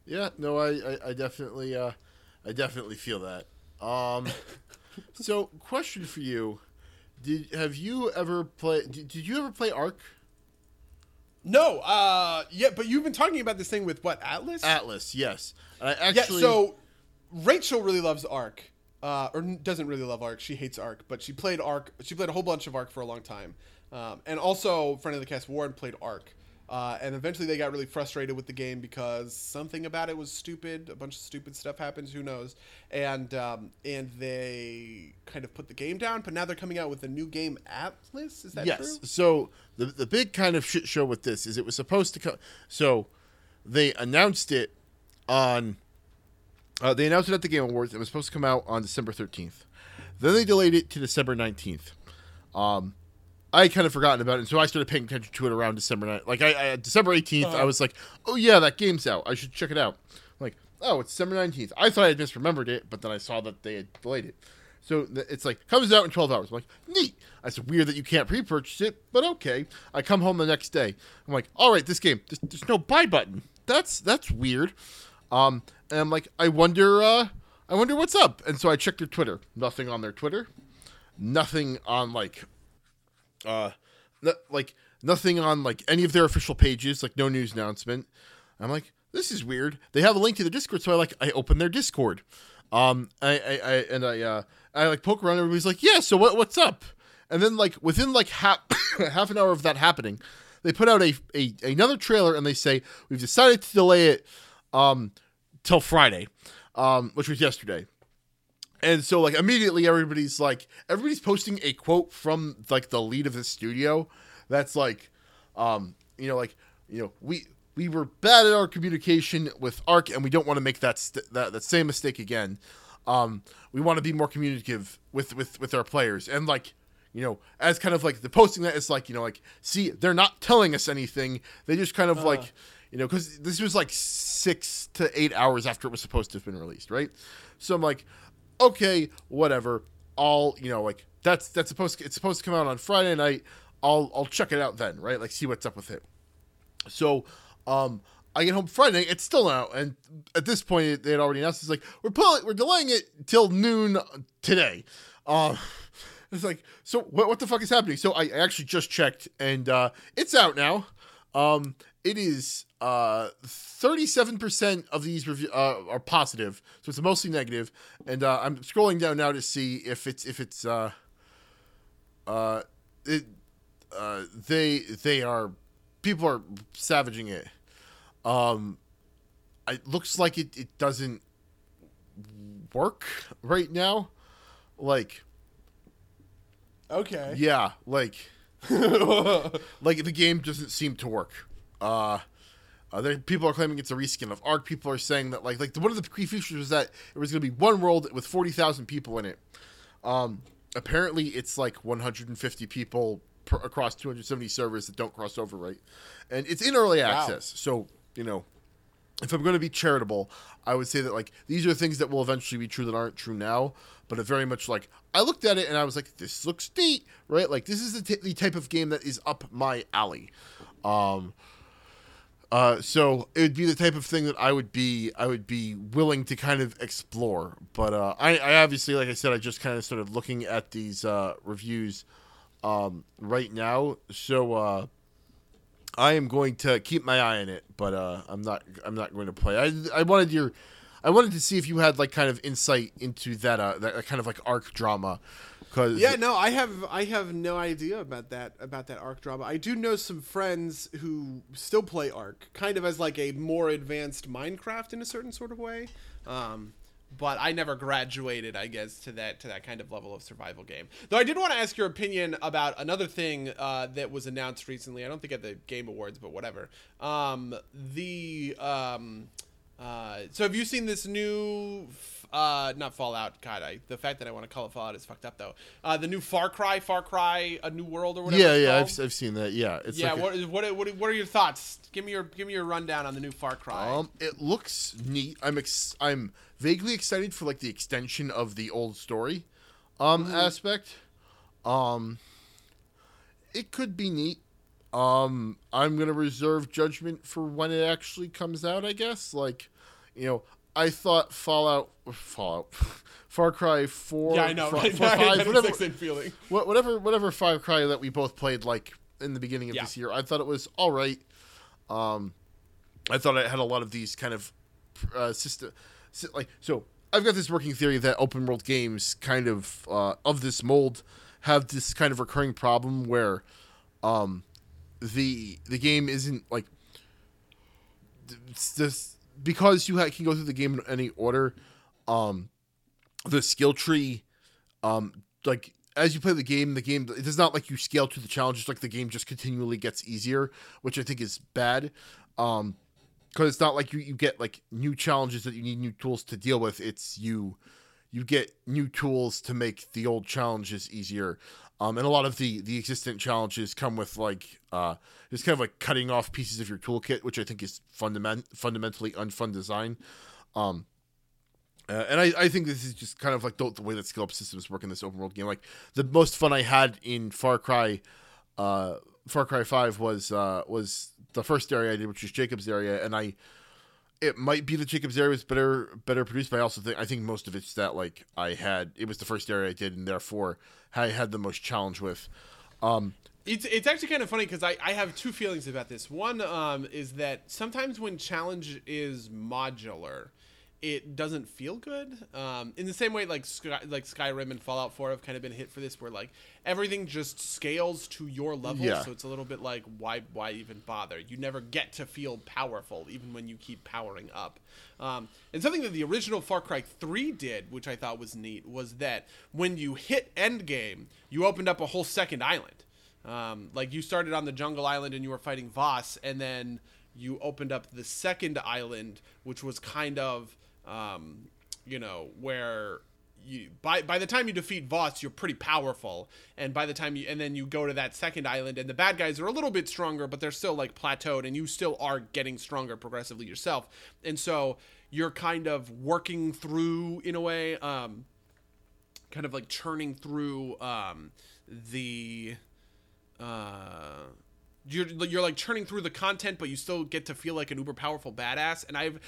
Yeah, no, I, I, I definitely, uh, I definitely feel that. Um, <laughs> so, question for you: Did have you ever play? Did, did you ever play Ark no, uh, yeah, but you've been talking about this thing with what Atlas? Atlas? Yes, I yeah, actually. so Rachel really loves Ark, uh, or doesn't really love Ark. She hates Ark, but she played Ark. She played a whole bunch of Ark for a long time, um, and also friend of the cast Warren played Ark. Uh, and eventually they got really frustrated with the game because something about it was stupid. A bunch of stupid stuff happens. Who knows? And um, and they kind of put the game down. But now they're coming out with a new game, Atlas. Is that yes. true? So the the big kind of shit show with this is it was supposed to come. So they announced it on. Uh, they announced it at the Game Awards. It was supposed to come out on December thirteenth. Then they delayed it to December nineteenth. Um, I kind of forgotten about it, and so I started paying attention to it around December 9th. Like I, I December 18th, I was like, "Oh yeah, that game's out. I should check it out." I'm like, "Oh, it's December 19th." I thought I had misremembered it, but then I saw that they had delayed it. So it's like comes out in 12 hours. I'm like, "Neat." I said, weird that you can't pre-purchase it, but okay. I come home the next day. I'm like, "All right, this game, there's, there's no buy button. That's that's weird." Um, and I'm like, "I wonder, uh, I wonder what's up." And so I checked their Twitter. Nothing on their Twitter. Nothing on like uh like nothing on like any of their official pages like no news announcement. I'm like this is weird. They have a link to the discord so i like i open their discord. Um i i, I and i uh i like poke around. Everybody's like yeah so what what's up? And then like within like half <coughs> half an hour of that happening they put out a, a another trailer and they say we've decided to delay it um till friday um which was yesterday and so like immediately everybody's like everybody's posting a quote from like the lead of the studio that's like um you know like you know we we were bad at our communication with Ark and we don't want to make that st- that, that same mistake again. Um we want to be more communicative with with with our players. And like you know as kind of like the posting that is like you know like see they're not telling us anything. They just kind of like you know because this was like six to eight hours after it was supposed to have been released right? So i'm like okay, whatever. I'll you know like that's that's supposed to, it's supposed to come out on Friday night. I'll I'll check it out then, right? Like see what's up with it. So, um, I get home Friday. It's still out, and at this point, they had already announced. It's like we're pulling, we're delaying it till noon today. Um, it's like so. What, what the fuck is happening? So I actually just checked, and uh, it's out now. Um, it is uh 37% of these review uh, are positive so it's mostly negative. and uh, i'm scrolling down now to see if it's if it's uh uh it uh they they are people are savaging it um it looks like it, it doesn't work right now like Okay. yeah like <laughs> like the game doesn't seem to work. Uh, uh people are claiming it's a reskin of Ark. People are saying that like like the, one of the key features was that it was going to be one world with forty thousand people in it. Um, apparently, it's like one hundred and fifty people per, across two hundred seventy servers that don't cross over, right? And it's in early access, so you know. If I'm going to be charitable, I would say that like these are things that will eventually be true that aren't true now, but it very much like I looked at it and I was like, this looks neat, right? Like this is the, t- the type of game that is up my alley. Um, uh, so it would be the type of thing that I would be I would be willing to kind of explore. But uh, I, I obviously, like I said, I just kind of started looking at these uh, reviews um, right now. So uh, I am going to keep my eye on it, but uh, I'm not I'm not going to play. I I wanted your I wanted to see if you had like kind of insight into that uh, that kind of like Ark drama. Cause Yeah, no, I have I have no idea about that about that Ark drama. I do know some friends who still play Ark, kind of as like a more advanced Minecraft in a certain sort of way. Um, but I never graduated, I guess, to that to that kind of level of survival game. Though I did want to ask your opinion about another thing uh, that was announced recently. I don't think at the Game Awards, but whatever. Um, the um, uh, so have you seen this new? Uh, not Fallout. God, I, the fact that I want to call it Fallout is fucked up though. Uh, the new Far Cry, Far Cry, a new world or whatever. yeah, yeah. I've, I've seen that. Yeah, it's yeah. like a- what what what are your thoughts? Give me your give me your rundown on the new Far Cry. Um, it looks neat. I'm ex- I'm vaguely excited for like the extension of the old story, um, aspect. Um, it could be neat. Um, I'm gonna reserve judgment for when it actually comes out. I guess, like, you know, I thought Fallout, Fallout, <laughs> Far Cry Four, yeah, I know. Far, Right? <laughs> I had Five, the whatever, same feeling. Whatever whatever Far Cry that we both played like in the beginning of Yeah. this year, I thought it was all right. Um, I thought it had a lot of these kind of uh, system, like so. I've got this working theory that open world games, kind of uh, of this mold, have this kind of recurring problem where, um, the the game isn't like just because you ha- can go through the game in any order. Um, the skill tree, um, like as you play the game, the game it is not like you scale to the challenges. Like the game just continually gets easier, which I think is bad. Um, because it's not like you, you get like new challenges that you need new tools to deal with. It's you you get new tools to make the old challenges easier. Um, and a lot of the the existent challenges come with like uh, just kind of like cutting off pieces of your toolkit, which I think is fundament fundamentally unfun design. Um, uh, and I, I think this is just kind of like the, the way that skill up systems work in this open world game. Like the most fun I had in Far Cry, uh, Far Cry Five was uh, was the first area I did, which was Jacob's area, and I it might be that Jacob's area was better better produced, but I also think I think most of it's that like I had it was the first area I did, and therefore I had the most challenge with. Um, It's it's actually kind of funny because I, I have two feelings about this. One um, is that sometimes when challenge is modular, it doesn't feel good. Um, in the same way, like Sky, like Skyrim and Fallout Four have kind of been hit for this, where like everything just scales to your level, Yeah. so it's a little bit like why why even bother? You never get to feel powerful, even when you keep powering up. Um, and something that the original Far Cry 3 did, which I thought was neat, was that when you hit endgame, you opened up a whole second island. Um, like you started on the jungle island and you were fighting Vaas, and then you opened up the second island, which was kind of, um, you know, where you by by the time you defeat Vaas, you're pretty powerful, and by the time you and then you go to that second island, and the bad guys are a little bit stronger, but they're still like plateaued, and you still are getting stronger progressively yourself, and so you're kind of working through in a way. Um, kind of like churning through um, the uh, you're you're like churning through the content, but you still get to feel like an uber powerful badass. And I've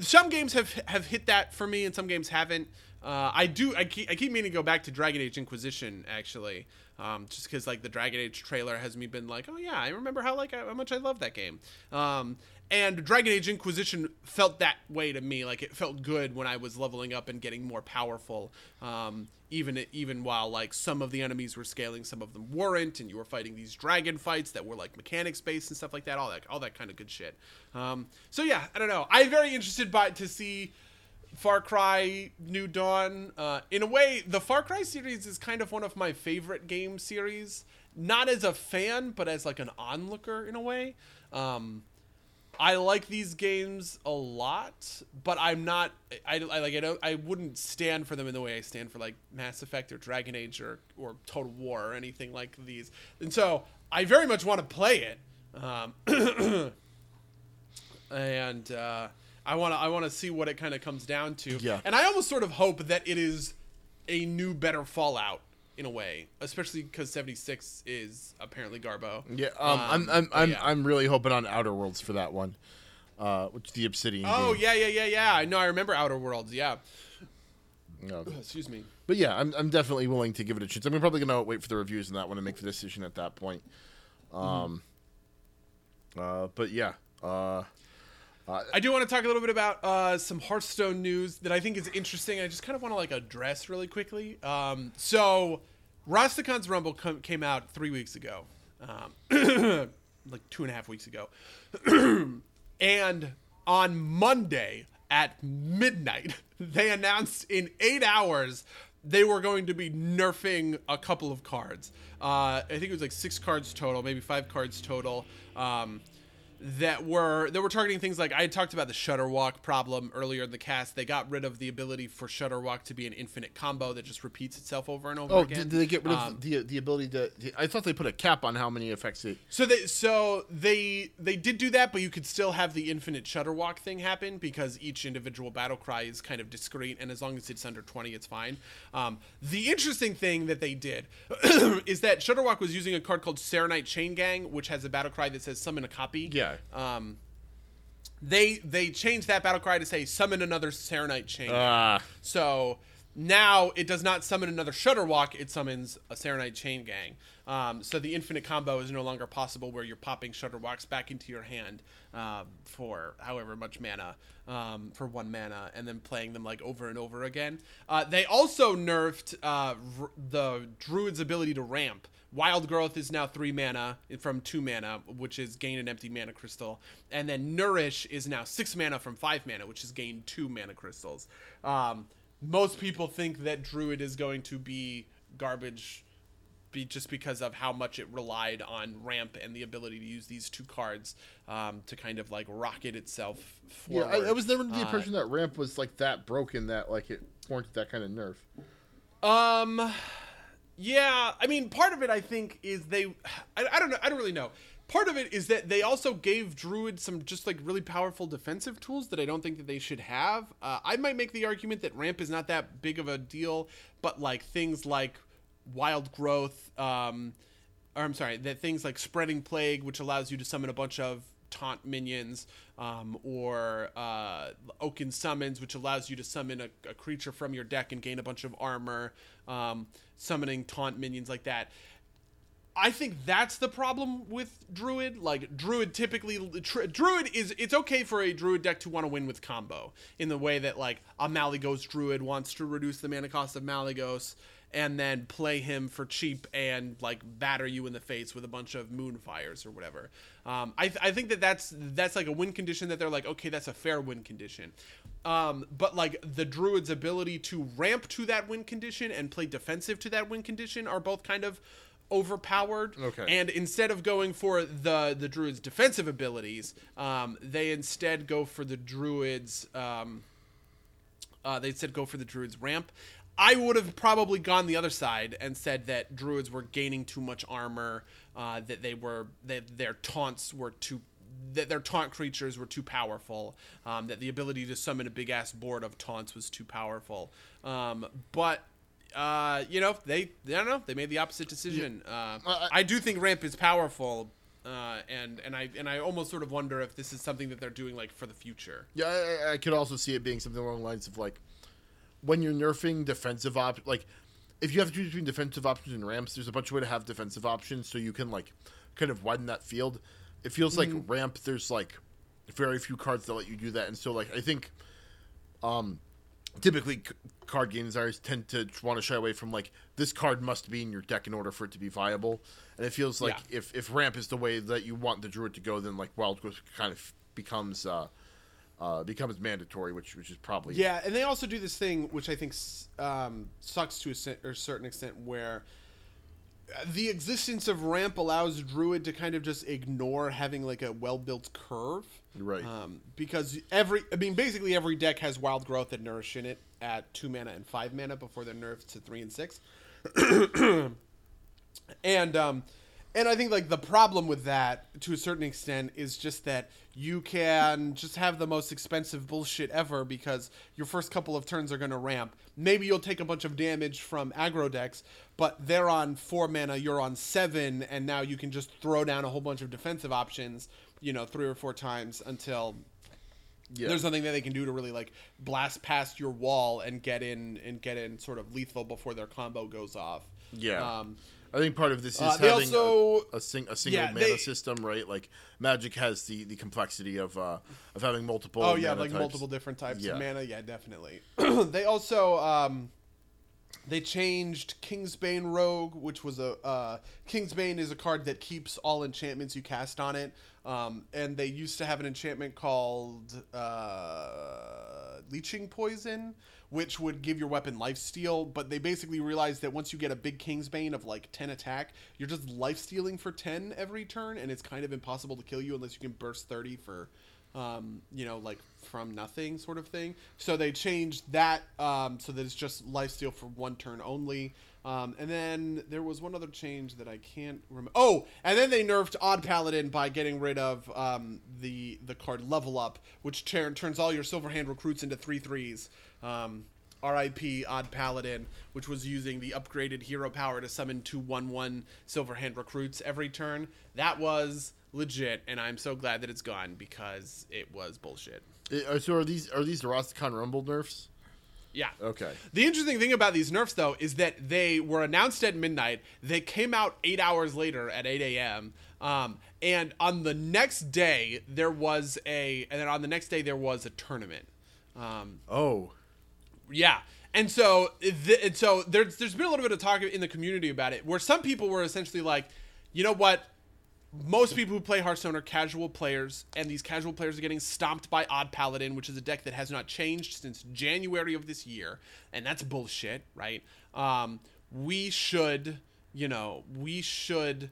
some games have have hit that for me, and some games haven't. Uh, I do. I keep, I keep meaning to go back to Dragon Age Inquisition actually, um, just because like the Dragon Age trailer has me been like, oh yeah, I remember how like how much I love that game. Um, and Dragon Age Inquisition felt that way to me. Like it felt good when I was leveling up and getting more powerful. Um, even even while like some of the enemies were scaling, some of them weren't, and you were fighting these dragon fights that were like mechanics based and stuff like that. All that all that kind of good shit. Um, so yeah, I don't know. I'm very interested by to see Far Cry New Dawn. Uh, in a way, the Far Cry series is kind of one of my favorite game series. Not as a fan, but as like an onlooker in a way. Um, I like these games a lot, but I'm not. I, I like. I don't. I wouldn't stand for them in the way I stand for like Mass Effect or Dragon Age or or Total War or anything like these. And so I very much want to play it. Um, <clears throat> and uh, I want to. I want to see what it kind of comes down to. Yeah. And I almost sort of hope that it is a new, better Fallout in a way, especially because 76 is apparently Garbo. yeah, um, I'm I'm I'm, yeah. I'm really hoping on Outer Worlds for that one, uh, which the Obsidian. Oh game. yeah, yeah, yeah, yeah. I know. I remember Outer Worlds. Yeah. No. <clears throat> Excuse me. But yeah, I'm, I'm definitely willing to give it a chance. I'm probably gonna wait for the reviews on that one and make the decision at that point. Um, uh, but yeah, uh, I do want to talk a little bit about uh, some Hearthstone news that I think is interesting. I just kind of want to like address really quickly. Um, so, Rastakhan's Rumble com- came out three weeks ago, um, <clears throat> like two and a half weeks ago, <clears throat> and on Monday at midnight, <laughs> they announced in eight hours they were going to be nerfing a couple of cards. Uh, I think it was like six cards total, maybe five cards total. Um, that were that were targeting things like I had talked about the Shudderwock problem earlier in the cast. They got rid of the ability for Shudderwock to be an infinite combo that just repeats itself over and over oh, again. did, did they get rid of Um, the the ability to? I thought they put a cap on how many effects it. So they so they they did do that, but you could still have the infinite Shudderwock thing happen because each individual battle cry is kind of discrete, and as long as it's under twenty, it's fine. Um, the interesting thing that they did <coughs> is that Shudderwock was using a card called Saronite Chain Gang, which has a battle cry that says summon a copy. Yeah. Um, they they changed that battle cry to say summon another Saronite Chain. Gang. Ah, So now it does not summon another Shudderwock, it summons a Saronite Chain Gang. Um, so the infinite combo is no longer possible where you're popping Shudderwocks back into your hand um, for however much mana, um, for one mana, and then playing them like over and over again. Uh, they also nerfed uh, r- the Druid's ability to ramp, Wild Growth is now three mana from two mana, which is gain an empty mana crystal, and then Nourish is now six mana from five mana, which is gain two mana crystals. Um, most people think that Druid is going to be garbage be just because of how much it relied on ramp and the ability to use these two cards um, to kind of like rocket itself forward. Yeah, I, I was never under the Uh, impression that ramp was like that broken that like it warranted that kind of nerf. Um, yeah, I mean, part of it I think is they, <sighs> I, I don't know, I don't really know. Part of it is that they also gave Druid some just like really powerful defensive tools that I don't think that they should have. Uh, I might make the argument that ramp is not that big of a deal, but like things like wild growth, um, or I'm sorry, that things like spreading plague, which allows you to summon a bunch of taunt minions, um, or uh, Oaken summons, which allows you to summon a, a creature from your deck and gain a bunch of armor, um, summoning taunt minions like that. I think that's the problem with Druid. Like Druid typically, tr- Druid is it's okay for a Druid deck to want to win with combo in the way that like a Malygos Druid wants to reduce the mana cost of Malygos and then play him for cheap and like batter you in the face with a bunch of Moonfires or whatever. Um, I, th- I think that that's that's like a win condition that they're like okay that's a fair win condition. Um, but like the Druid's ability to ramp to that win condition and play defensive to that win condition are both kind of overpowered. Okay. And instead of going for the the druid's defensive abilities, um, they instead go for the druid's. Um, uh, they said go for the druid's ramp. I would have probably gone the other side and said that druids were gaining too much armor, uh, that they were that their taunts were too that their taunt creatures were too powerful, um, that the ability to summon a big ass board of taunts was too powerful. Um, but uh, you know, they I don't know, they made the opposite decision. Uh, I- do think ramp is powerful, uh, and and I and I almost sort of wonder if this is something that they're doing like for the future. Yeah, I, I- I could also see it being something along the lines of like when you're nerfing defensive op like if you have to choose between defensive options and ramps, there's a bunch of way to have defensive options so you can like kind of widen that field. It feels like ramp there's like very few cards that let you do that, and so like I think um typically c- card game designers tend to want to shy away from like this card must be in your deck in order for it to be viable and it feels like Yeah. if if ramp is the way that you want the druid to go then like wild growth kind of becomes uh uh becomes mandatory which which is probably Yeah, and they also do this thing which I think um, sucks to a, or certain extent, where uh, the existence of ramp allows druid to kind of just ignore having like a well-built curve. Right. Um, because every, I mean, basically every deck has wild growth and nourish in it at two mana and five mana before they're nerfed to three and six. <clears throat> and um and i think like the problem with that to a certain extent is just that you can just have the most expensive bullshit ever because your first couple of turns are going to ramp maybe you'll take a bunch of damage from aggro decks but they're on four mana you're on seven and now you can just throw down a whole bunch of defensive options you know three or four times until yeah. there's nothing that they can do to really like blast past your wall and get in and get in sort of lethal before their combo goes off Yeah. um I think part of this is Uh, having also- a, a, sing, a single Yeah, mana they- system, right? Like Magic has the, the complexity of uh, of having multiple. Oh yeah, like types. multiple different types Yeah. of mana. Yeah, definitely. <clears throat> they also um, they changed Kingsbane Rogue, which was a uh, Kingsbane is a card that keeps all enchantments you cast on it. Um, and they used to have an enchantment called uh, Leeching Poison, which would give your weapon lifesteal. But they basically realized that once you get a big Kingsbane of like ten attack, you're just lifestealing for ten every turn, and it's kind of impossible to kill you unless you can burst thirty for um, you know, like from nothing sort of thing. So they changed that um, so that it's just lifesteal for one turn only. Um, and then there was one other change that I can't remember. Oh, and then they nerfed Odd Paladin by getting rid of um, the the card Level Up, which tur- turns all your Silverhand recruits into three threes. Um, RIP Odd Paladin, which was using the upgraded hero power to summon two one one Silverhand recruits every turn. That was legit, and I'm so glad that it's gone because it was bullshit. Uh, So are these are these the Rastakhan Rumble nerfs? Yeah. Okay. The interesting thing about these nerfs, though, is that they were announced at midnight. They came out eight hours later at 8 a.m. Um, and on the next day, there was a, and then on the next day, there was a tournament. Um, Oh. Yeah. and so and so there's there's been a little bit of talk in the community about it where some people were essentially like you know what most people who play Hearthstone are casual players, and these casual players are getting stomped by Odd Paladin, which is a deck that has not changed since January of this year, and that's bullshit, right? Um, we should, you know, we should.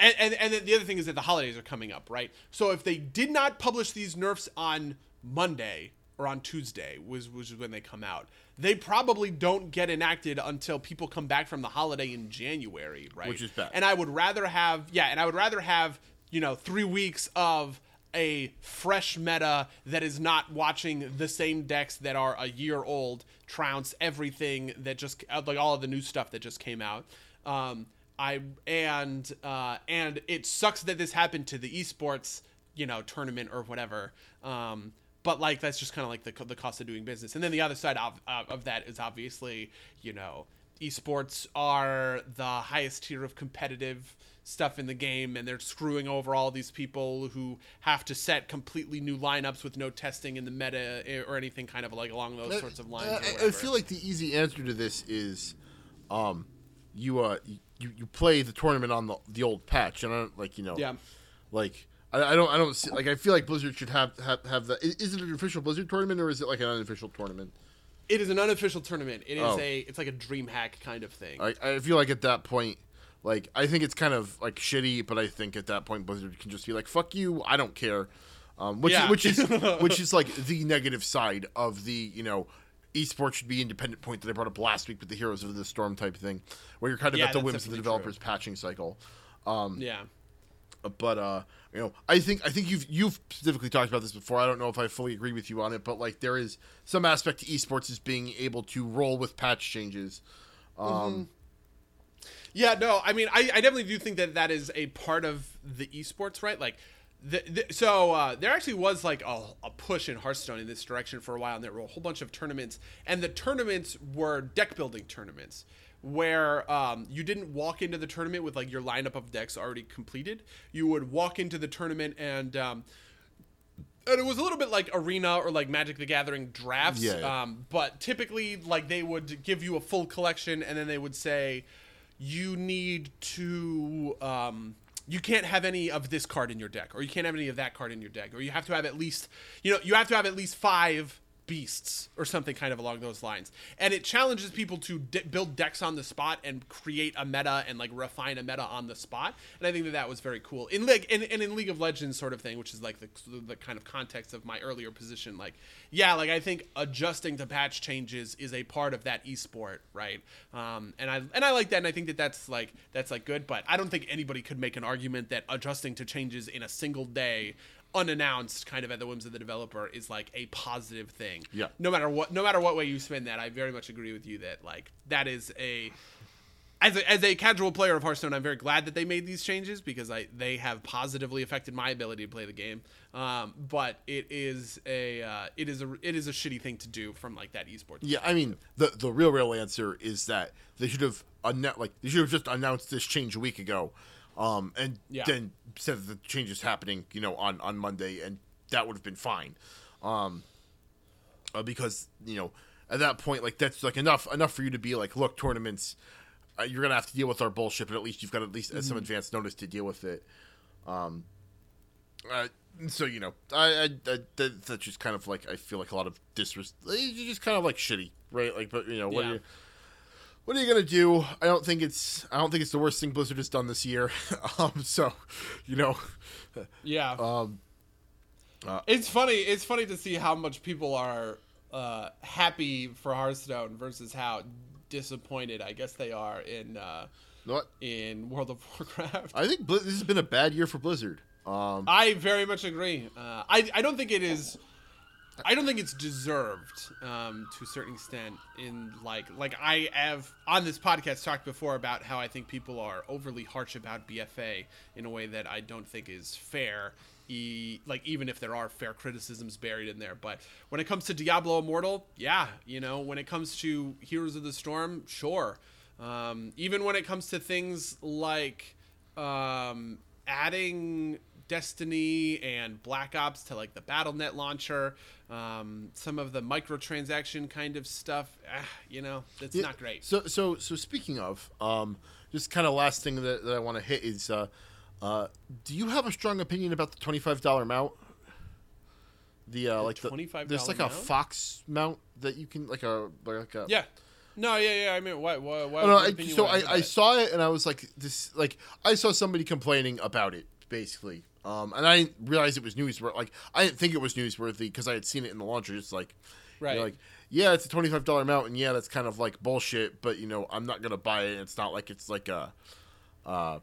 And, and, and the other thing is that the holidays are coming up, right? So if they did not publish these nerfs on Monday or on Tuesday, was which is when they come out, they probably don't get enacted until people come back from the holiday in January, right? Which is bad. And I would rather have, yeah, and I would rather have, you know, three weeks of a fresh meta that is not watching the same decks that are a year old trounce everything that just like all of the new stuff that just came out. Um, I and uh, and it sucks that this happened to the esports, you know, tournament or whatever. Um, but like that's just kind of like the the cost of doing business. And then the other side of uh, of that is obviously, you know, esports are the highest tier of competitive stuff in the game and they're screwing over all these people who have to set completely new lineups with no testing in the meta eh, or anything kind of like along those sorts of lines. Uh, I, I feel like the easy answer to this is, um, you uh you, you play the tournament on the the old patch and I don't like you know yeah like I, I don't I don't see like I feel like Blizzard should have have have that. Is, it an official Blizzard tournament or is it like an unofficial tournament? it is an unofficial tournament. It is Oh. a it's like a dream hack kind of thing. I I feel like at that point. Like I think it's kind of like shitty, but I think at that point Blizzard can just be like, "Fuck you, I don't care," um, which Yeah. which is <laughs> which is like the negative side of the you know esports should be independent point that I brought up last week with the Heroes of the Storm type thing, where you're kind of Yeah, at the whims of the developers patching cycle. yeah. But uh you know i think i think you've you've specifically talked about this before. I don't know if i fully agree with you on it but like there is some aspect to esports as being able to roll with patch changes. Um Yeah, no, I mean, I, I definitely do think that that is a part of the esports, right? Like, the, the, so uh, there actually was like a, a push in Hearthstone in this direction for a while, and there were a whole bunch of tournaments, and the tournaments were deck building tournaments where um, you didn't walk into the tournament with like your lineup of decks already completed. You would walk into the tournament and um, and it was a little bit like arena or like magic the gathering drafts Yeah, yeah. um, but typically like they would give you a full collection and then they would say you need to um, you can't have any of this card in your deck or you can't have any of that card in your deck or you have to have at least you know you have to have at least five beasts or something kind of along those lines. And it challenges people to de- build decks on the spot and create a meta and like refine a meta on the spot. And i think that that was very cool. In like and, and in league of legends sort of thing which is like the, the kind of context of my earlier position like yeah like i think adjusting to patch changes is a part of that esport right? Um and i and i like that and i think that that's like that's like good but i don't think anybody could make an argument that adjusting to changes in a single day unannounced kind of at the whims of the developer is like a positive thing. Yeah. no matter what no matter what way you spin that i very much agree with you that like that is a as a, as a casual player of hearthstone i'm very glad that they made these changes because i they have positively affected my ability to play the game. Um, but it is a uh, it is a it is a shitty thing to do from like that esports yeah i mean the the real real answer is that they should have annou- like they should have just announced this change a week ago um and Yeah. then said the change is happening you know on on monday and that would have been fine um uh, because you know at that point like that's like enough enough for you to be like look tournaments uh, you're gonna have to deal with our bullshit but at least you've got at least uh some advance notice to deal with it um uh, so you know I, I, I that, that's just kind of like i feel like a lot of disres it's just kind of like shitty right like but you know what Yeah. What are you gonna do? I don't think it's I don't think it's the worst thing Blizzard has done this year. <laughs> um, so, you know, yeah um, it's funny it's funny to see how much people are uh, happy for hearthstone versus how disappointed i guess they are in uh, what? in world of warcraft I think Blizz- this has been a bad year for Blizzard. Um, I very much agree. Uh, I I don't think it is. I don't think it's deserved um, to a certain extent. In like like I have on this podcast talked before about how I think people are overly harsh about BFA in a way that I don't think is fair. E, like even if there are fair criticisms buried in there, but when it comes to Diablo Immortal, yeah, you know, when it comes to Heroes of the Storm, sure. Um, even when it comes to things like um, adding Destiny and Black Ops to like the BattleNet launcher, um, some of the microtransaction kind of stuff. Ah, you know, it's Yeah, not great. So so so speaking of, um, just kind of last thing that, that I want to hit is, uh, uh, do you have a strong opinion about the twenty five dollar mount? The uh, like the $25 there's like a? Fox mount that you can like a like a Yeah. No, yeah, yeah. I mean, why? Why? why know, what I, so I, I saw it and I was like this like I saw somebody complaining about it basically um and I didn't realize it was newsworthy like I didn't think it was newsworthy because I had seen it in the launcher it's like Right. like yeah it's a twenty five dollar amount and yeah that's kind of like bullshit but you know I'm not gonna buy it it's not like it's like a uh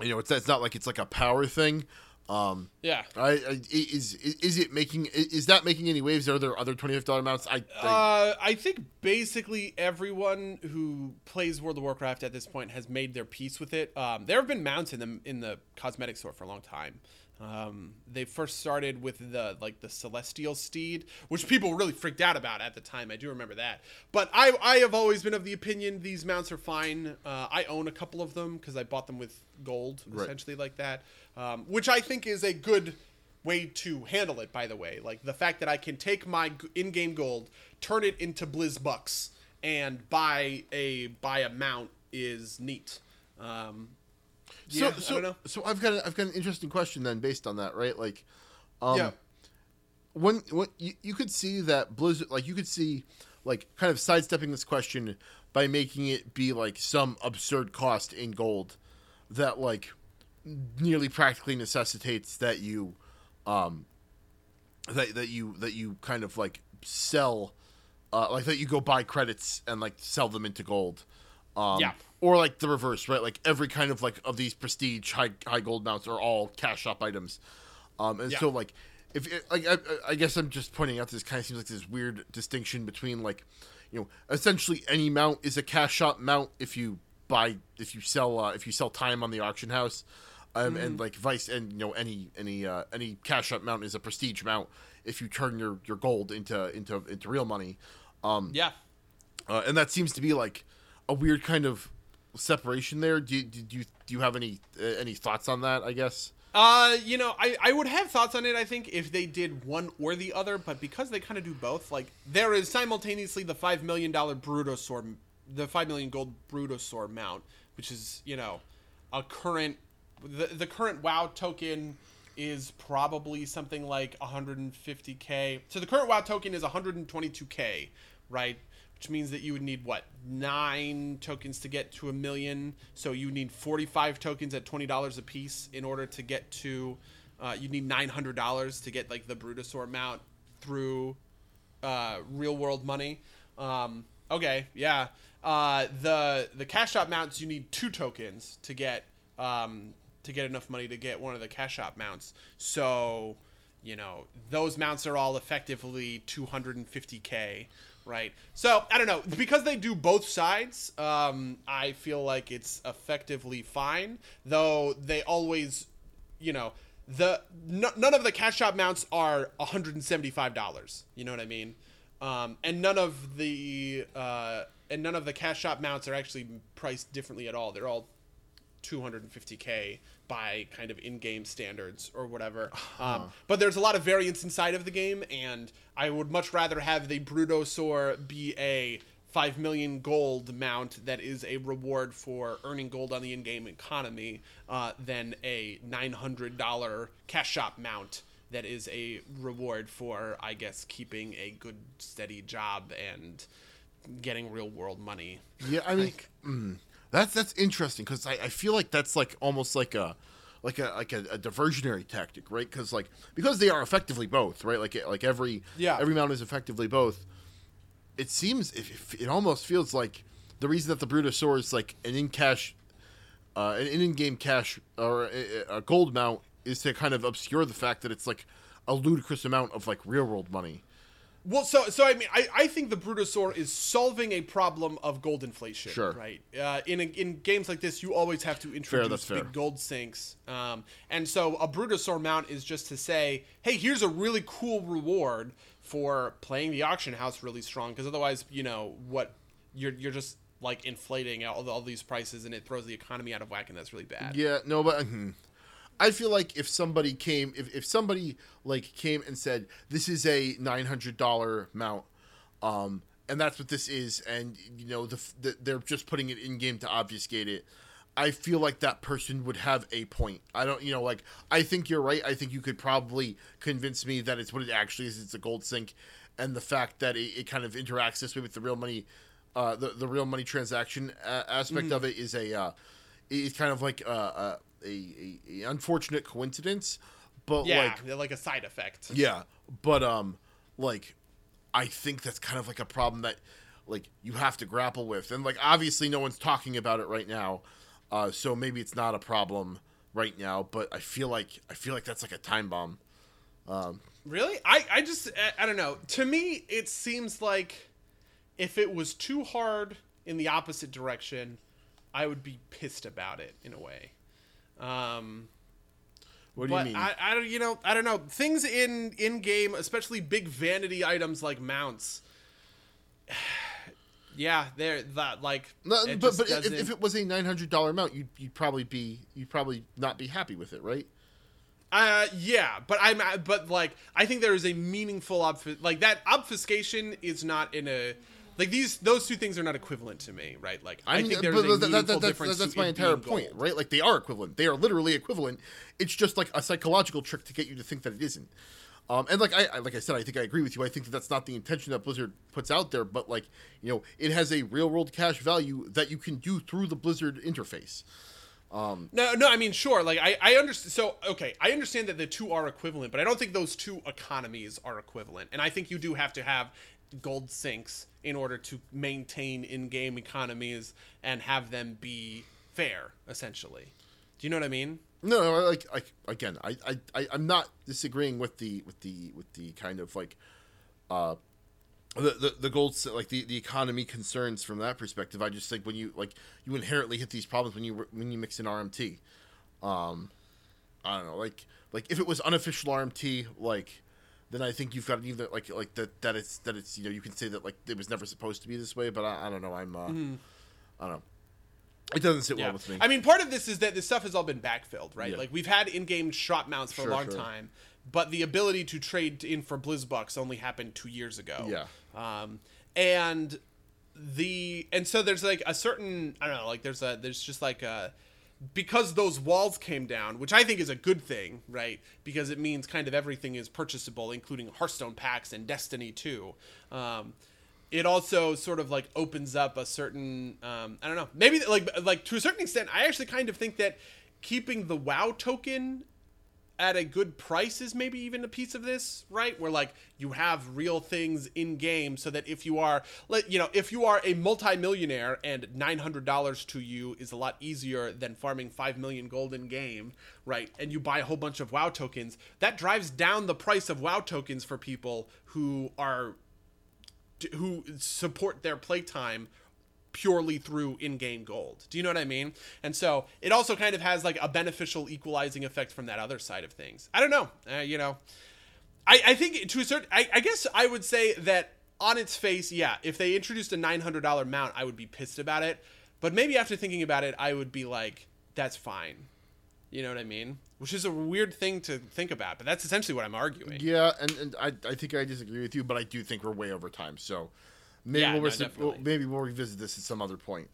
you know it's it's not like it's like a power thing um? Yeah. I, I is is it making is that making any waves are there other twenty five dollar amounts I, I Uh, I think basically everyone who plays World of Warcraft at this point has made their peace with it. Um, there have been mounts in the in the cosmetic store for a long time. Um, they first started with the like the Celestial Steed, which people really freaked out about at the time. I do remember that. But I I have always been of the opinion these mounts are fine. Uh, I own a couple of them because I bought them with gold, Right. essentially like that, um, which I think is a good way to handle it by the way like the fact that i can take my in-game gold turn it into blizz bucks and buy a buy a mount is neat um yeah, so, I don't know. so I've got a, I've got an interesting question then based on that, right? Like, um, yeah when when you, you could see that Blizzard, like you could see, like kind of sidestepping this question by making it be like some absurd cost in gold, that like nearly practically necessitates that you, um, that that you that you kind of like sell, uh, like that you go buy credits and like sell them into gold. Um, Yeah. Or like the reverse, right? Like every kind of like of these prestige high high gold mounts are all cash shop items. Um, and Yeah. so like if it, like I, I guess I'm just pointing out this kind of seems like this weird distinction between like you know essentially any mount is a cash shop mount if you buy if you sell uh, if you sell time on the auction house um, and like vice and you know any any uh, any cash shop mount is a prestige mount if you turn your your gold into into into real money um yeah uh, and that seems to be like a weird kind of separation there do you, do you do you have any uh, any thoughts on that i guess Uh, you know, I, I would have thoughts on it, I think, if they did one or the other, but because they kind of do both, like, there is simultaneously the $5 million Brutosaur, the 5 million gold Brutosaur mount, which is, you know, a current, the, the current WoW token is probably something like 150k. So the current WoW token is 122k, right? Which means that you would need what nine tokens to get to a million. So you need 45 tokens at twenty dollars a piece in order to get to. Uh, you need nine hundred dollars to get like the Brutosaur mount through uh, real world money. Um, okay, yeah. Uh, the the cash shop mounts you need two tokens to get um, to get enough money to get one of the cash shop mounts. So you know those mounts are all effectively 250k right. So i don't know. Because they do both sides um, i feel like it's effectively fine. Though they always you know the none of the cash shop mounts are $175 you know what i mean? Um, and none of the uh, and none of the cash shop mounts are actually priced differently at all. They're all 250k by kind of in-game standards or whatever. Um, but there's a lot of variance inside of the game, and I would much rather have the Brutosaur be a 5 million gold mount that is a reward for earning gold on the in-game economy uh, than a $900 cash shop mount that is a reward for, I guess, keeping a good steady job and getting real world money. Yeah, I mean, mm, that's that's interesting because I, I feel like that's like almost like a like a like a, a diversionary tactic, right? Because like because they are effectively both, right? Like like every Yeah. every mount is effectively both. It seems if, it almost feels like the reason that the Brutosaur is like an in cash, uh, an in game cash or a, a gold mount is to kind of obscure the fact that it's like a ludicrous amount of like real world money. Well, so so I mean, I, I think the Brutosaur is solving a problem of gold inflation. Sure. Right. Uh, in a, in games like this, you always have to introduce fair. big gold sinks. Um, and so a Brutosaur mount is just to say, hey, here's a really cool reward for playing the auction house really strong. Because otherwise, you know what, you're you're just like inflating all, all these prices and it throws the economy out of whack and that's really bad. Yeah, no, but hmm. I feel like if somebody came, if, if somebody like came and said this is a nine hundred dollar mount, um, and that's what this is, and you know the, the they're just putting it in game to obfuscate it. I feel like that person would have a point. I don't, you know, like I think you're right. I think you could probably convince me that it's what it actually is. It's a gold sink, and the fact that it, it kind of interacts this way with the real money, uh, the the real money transaction uh, aspect Mm-hmm. of it is a, uh, it's kind of like uh, a, a, a unfortunate coincidence, but Yeah, like like a side effect. yeah, but um, like, I think that's kind of like a problem that, like, you have to grapple with, and like, obviously, no one's talking about it right now, uh, so maybe it's not a problem right now. But I feel like I feel like that's like a time bomb. Really? I, I just, I, I don't know. To me, it seems like if it was too hard in the opposite direction, I would be pissed about it in a way. Um, What do you mean? I, I don't, you know, I don't know. Things in in game, especially big vanity items like mounts. <sighs> Yeah, they're that like. no, but but if, if it was a nine hundred dollar amount, you'd you'd probably be you'd probably not be happy with it, right? Uh, yeah, but I'm, but like, I think there is a meaningful obf- like that obfuscation is not in a, like these those two things are not equivalent to me, right? Like, I, mean, think there's a that- that- meaningful that's, difference. that's my entire point, gold. right? Like they are equivalent. They are literally equivalent. It's just like a psychological trick to get you to think that it isn't. Um, and like I, I like I said, I think I agree with you. I think that that's not the intention that Blizzard puts out there, but like you know, it has a real world cash value that you can do through the Blizzard interface. Um, no, no, I mean, sure. Like, I, I understand. So, okay, I understand that the two are equivalent, but I don't think those two economies are equivalent. And I think you do have to have gold sinks in order to maintain in-game economies and have them be fair, essentially. Do you know what I mean? No, like, like again, I, I, I, I'm not disagreeing with the, with the, with the kind of like, uh, the, the, the gold, like the, the economy concerns from that perspective. I just think when you like, you inherently hit these problems when you when you mix in RMT. Um, I don't know, like, like if it was unofficial RMT, like, then I think you've got either like, like that, that it's that it's you know you can say that like it was never supposed to be this way, but I, I don't know. I'm, uh, I don't know. It doesn't sit well with me. I mean, part of this is that this stuff has all been backfilled, right? Yeah. Like we've had in-game shop mounts for Sure, a long sure. time, but the ability to trade in for BlizzBucks only happened two years ago. Yeah. Um, and the and so there's like a certain I don't know, like there's a there's just like a because those walls came down, which I think is a good thing, right? Because it means kind of everything is purchasable, including Hearthstone packs and Destiny 2. Um, it also sort of like opens up a certain um, I don't know, maybe like like to a certain extent, I actually kind of think that keeping the WoW token at a good price is maybe even a piece of this, right? Where like you have real things in game so that if you are like you know, if you are a multimillionaire and $900 to you is a lot easier than farming 5 million gold in game, right? And you buy a whole bunch of WoW tokens, that drives down the price of WoW tokens for people who are who support their playtime purely through in-game gold. Do you know what I mean? And so it also kind of has like a beneficial equalizing effect from that other side of things. I don't know. Uh, you know, I, I think to a certain, I, I guess I would say that on its face, yeah, if they introduced a $900 mount, I would be pissed about it. But maybe after thinking about it, I would be like, that's fine. You know what I mean? Which is a weird thing to think about, but that's essentially what I'm arguing. Yeah, and, and I, I think I disagree with you, but I do think we're way over time. So maybe Yeah, we'll, no, resi- we'll maybe we'll revisit this at some other point.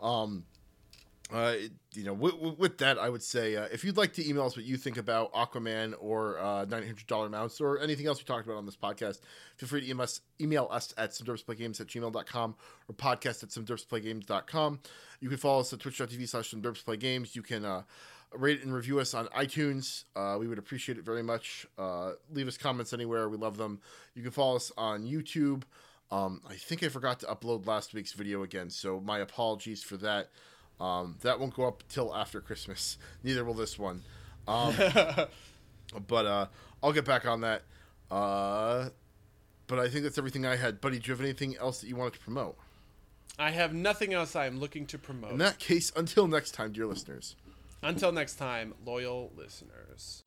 Um, uh, you know, with, with that, I would say uh, if you'd like to email us what you think about Aquaman or uh, nine hundred dollar mounts or anything else we talked about on this podcast, feel free to email us, email us at somederpsplaygames at gmail.com or podcast at somederpsplaygames.com. You can follow us at twitch.tv slash somederpsplaygames. You can uh, rate and review us on iTunes. Uh, we would appreciate it very much. Uh, leave us comments anywhere. We love them. You can follow us on YouTube. Um, I think I forgot to upload last week's video again, so my apologies for that. Um, that won't go up till after Christmas. <laughs> Neither will this one. Um, <laughs> but uh, I'll get back on that. Uh, but I think that's everything I had. Buddy, do you have anything else that you wanted to promote? I have nothing else I am looking to promote. In that case, <laughs> until next time, dear listeners. Until next time, loyal listeners.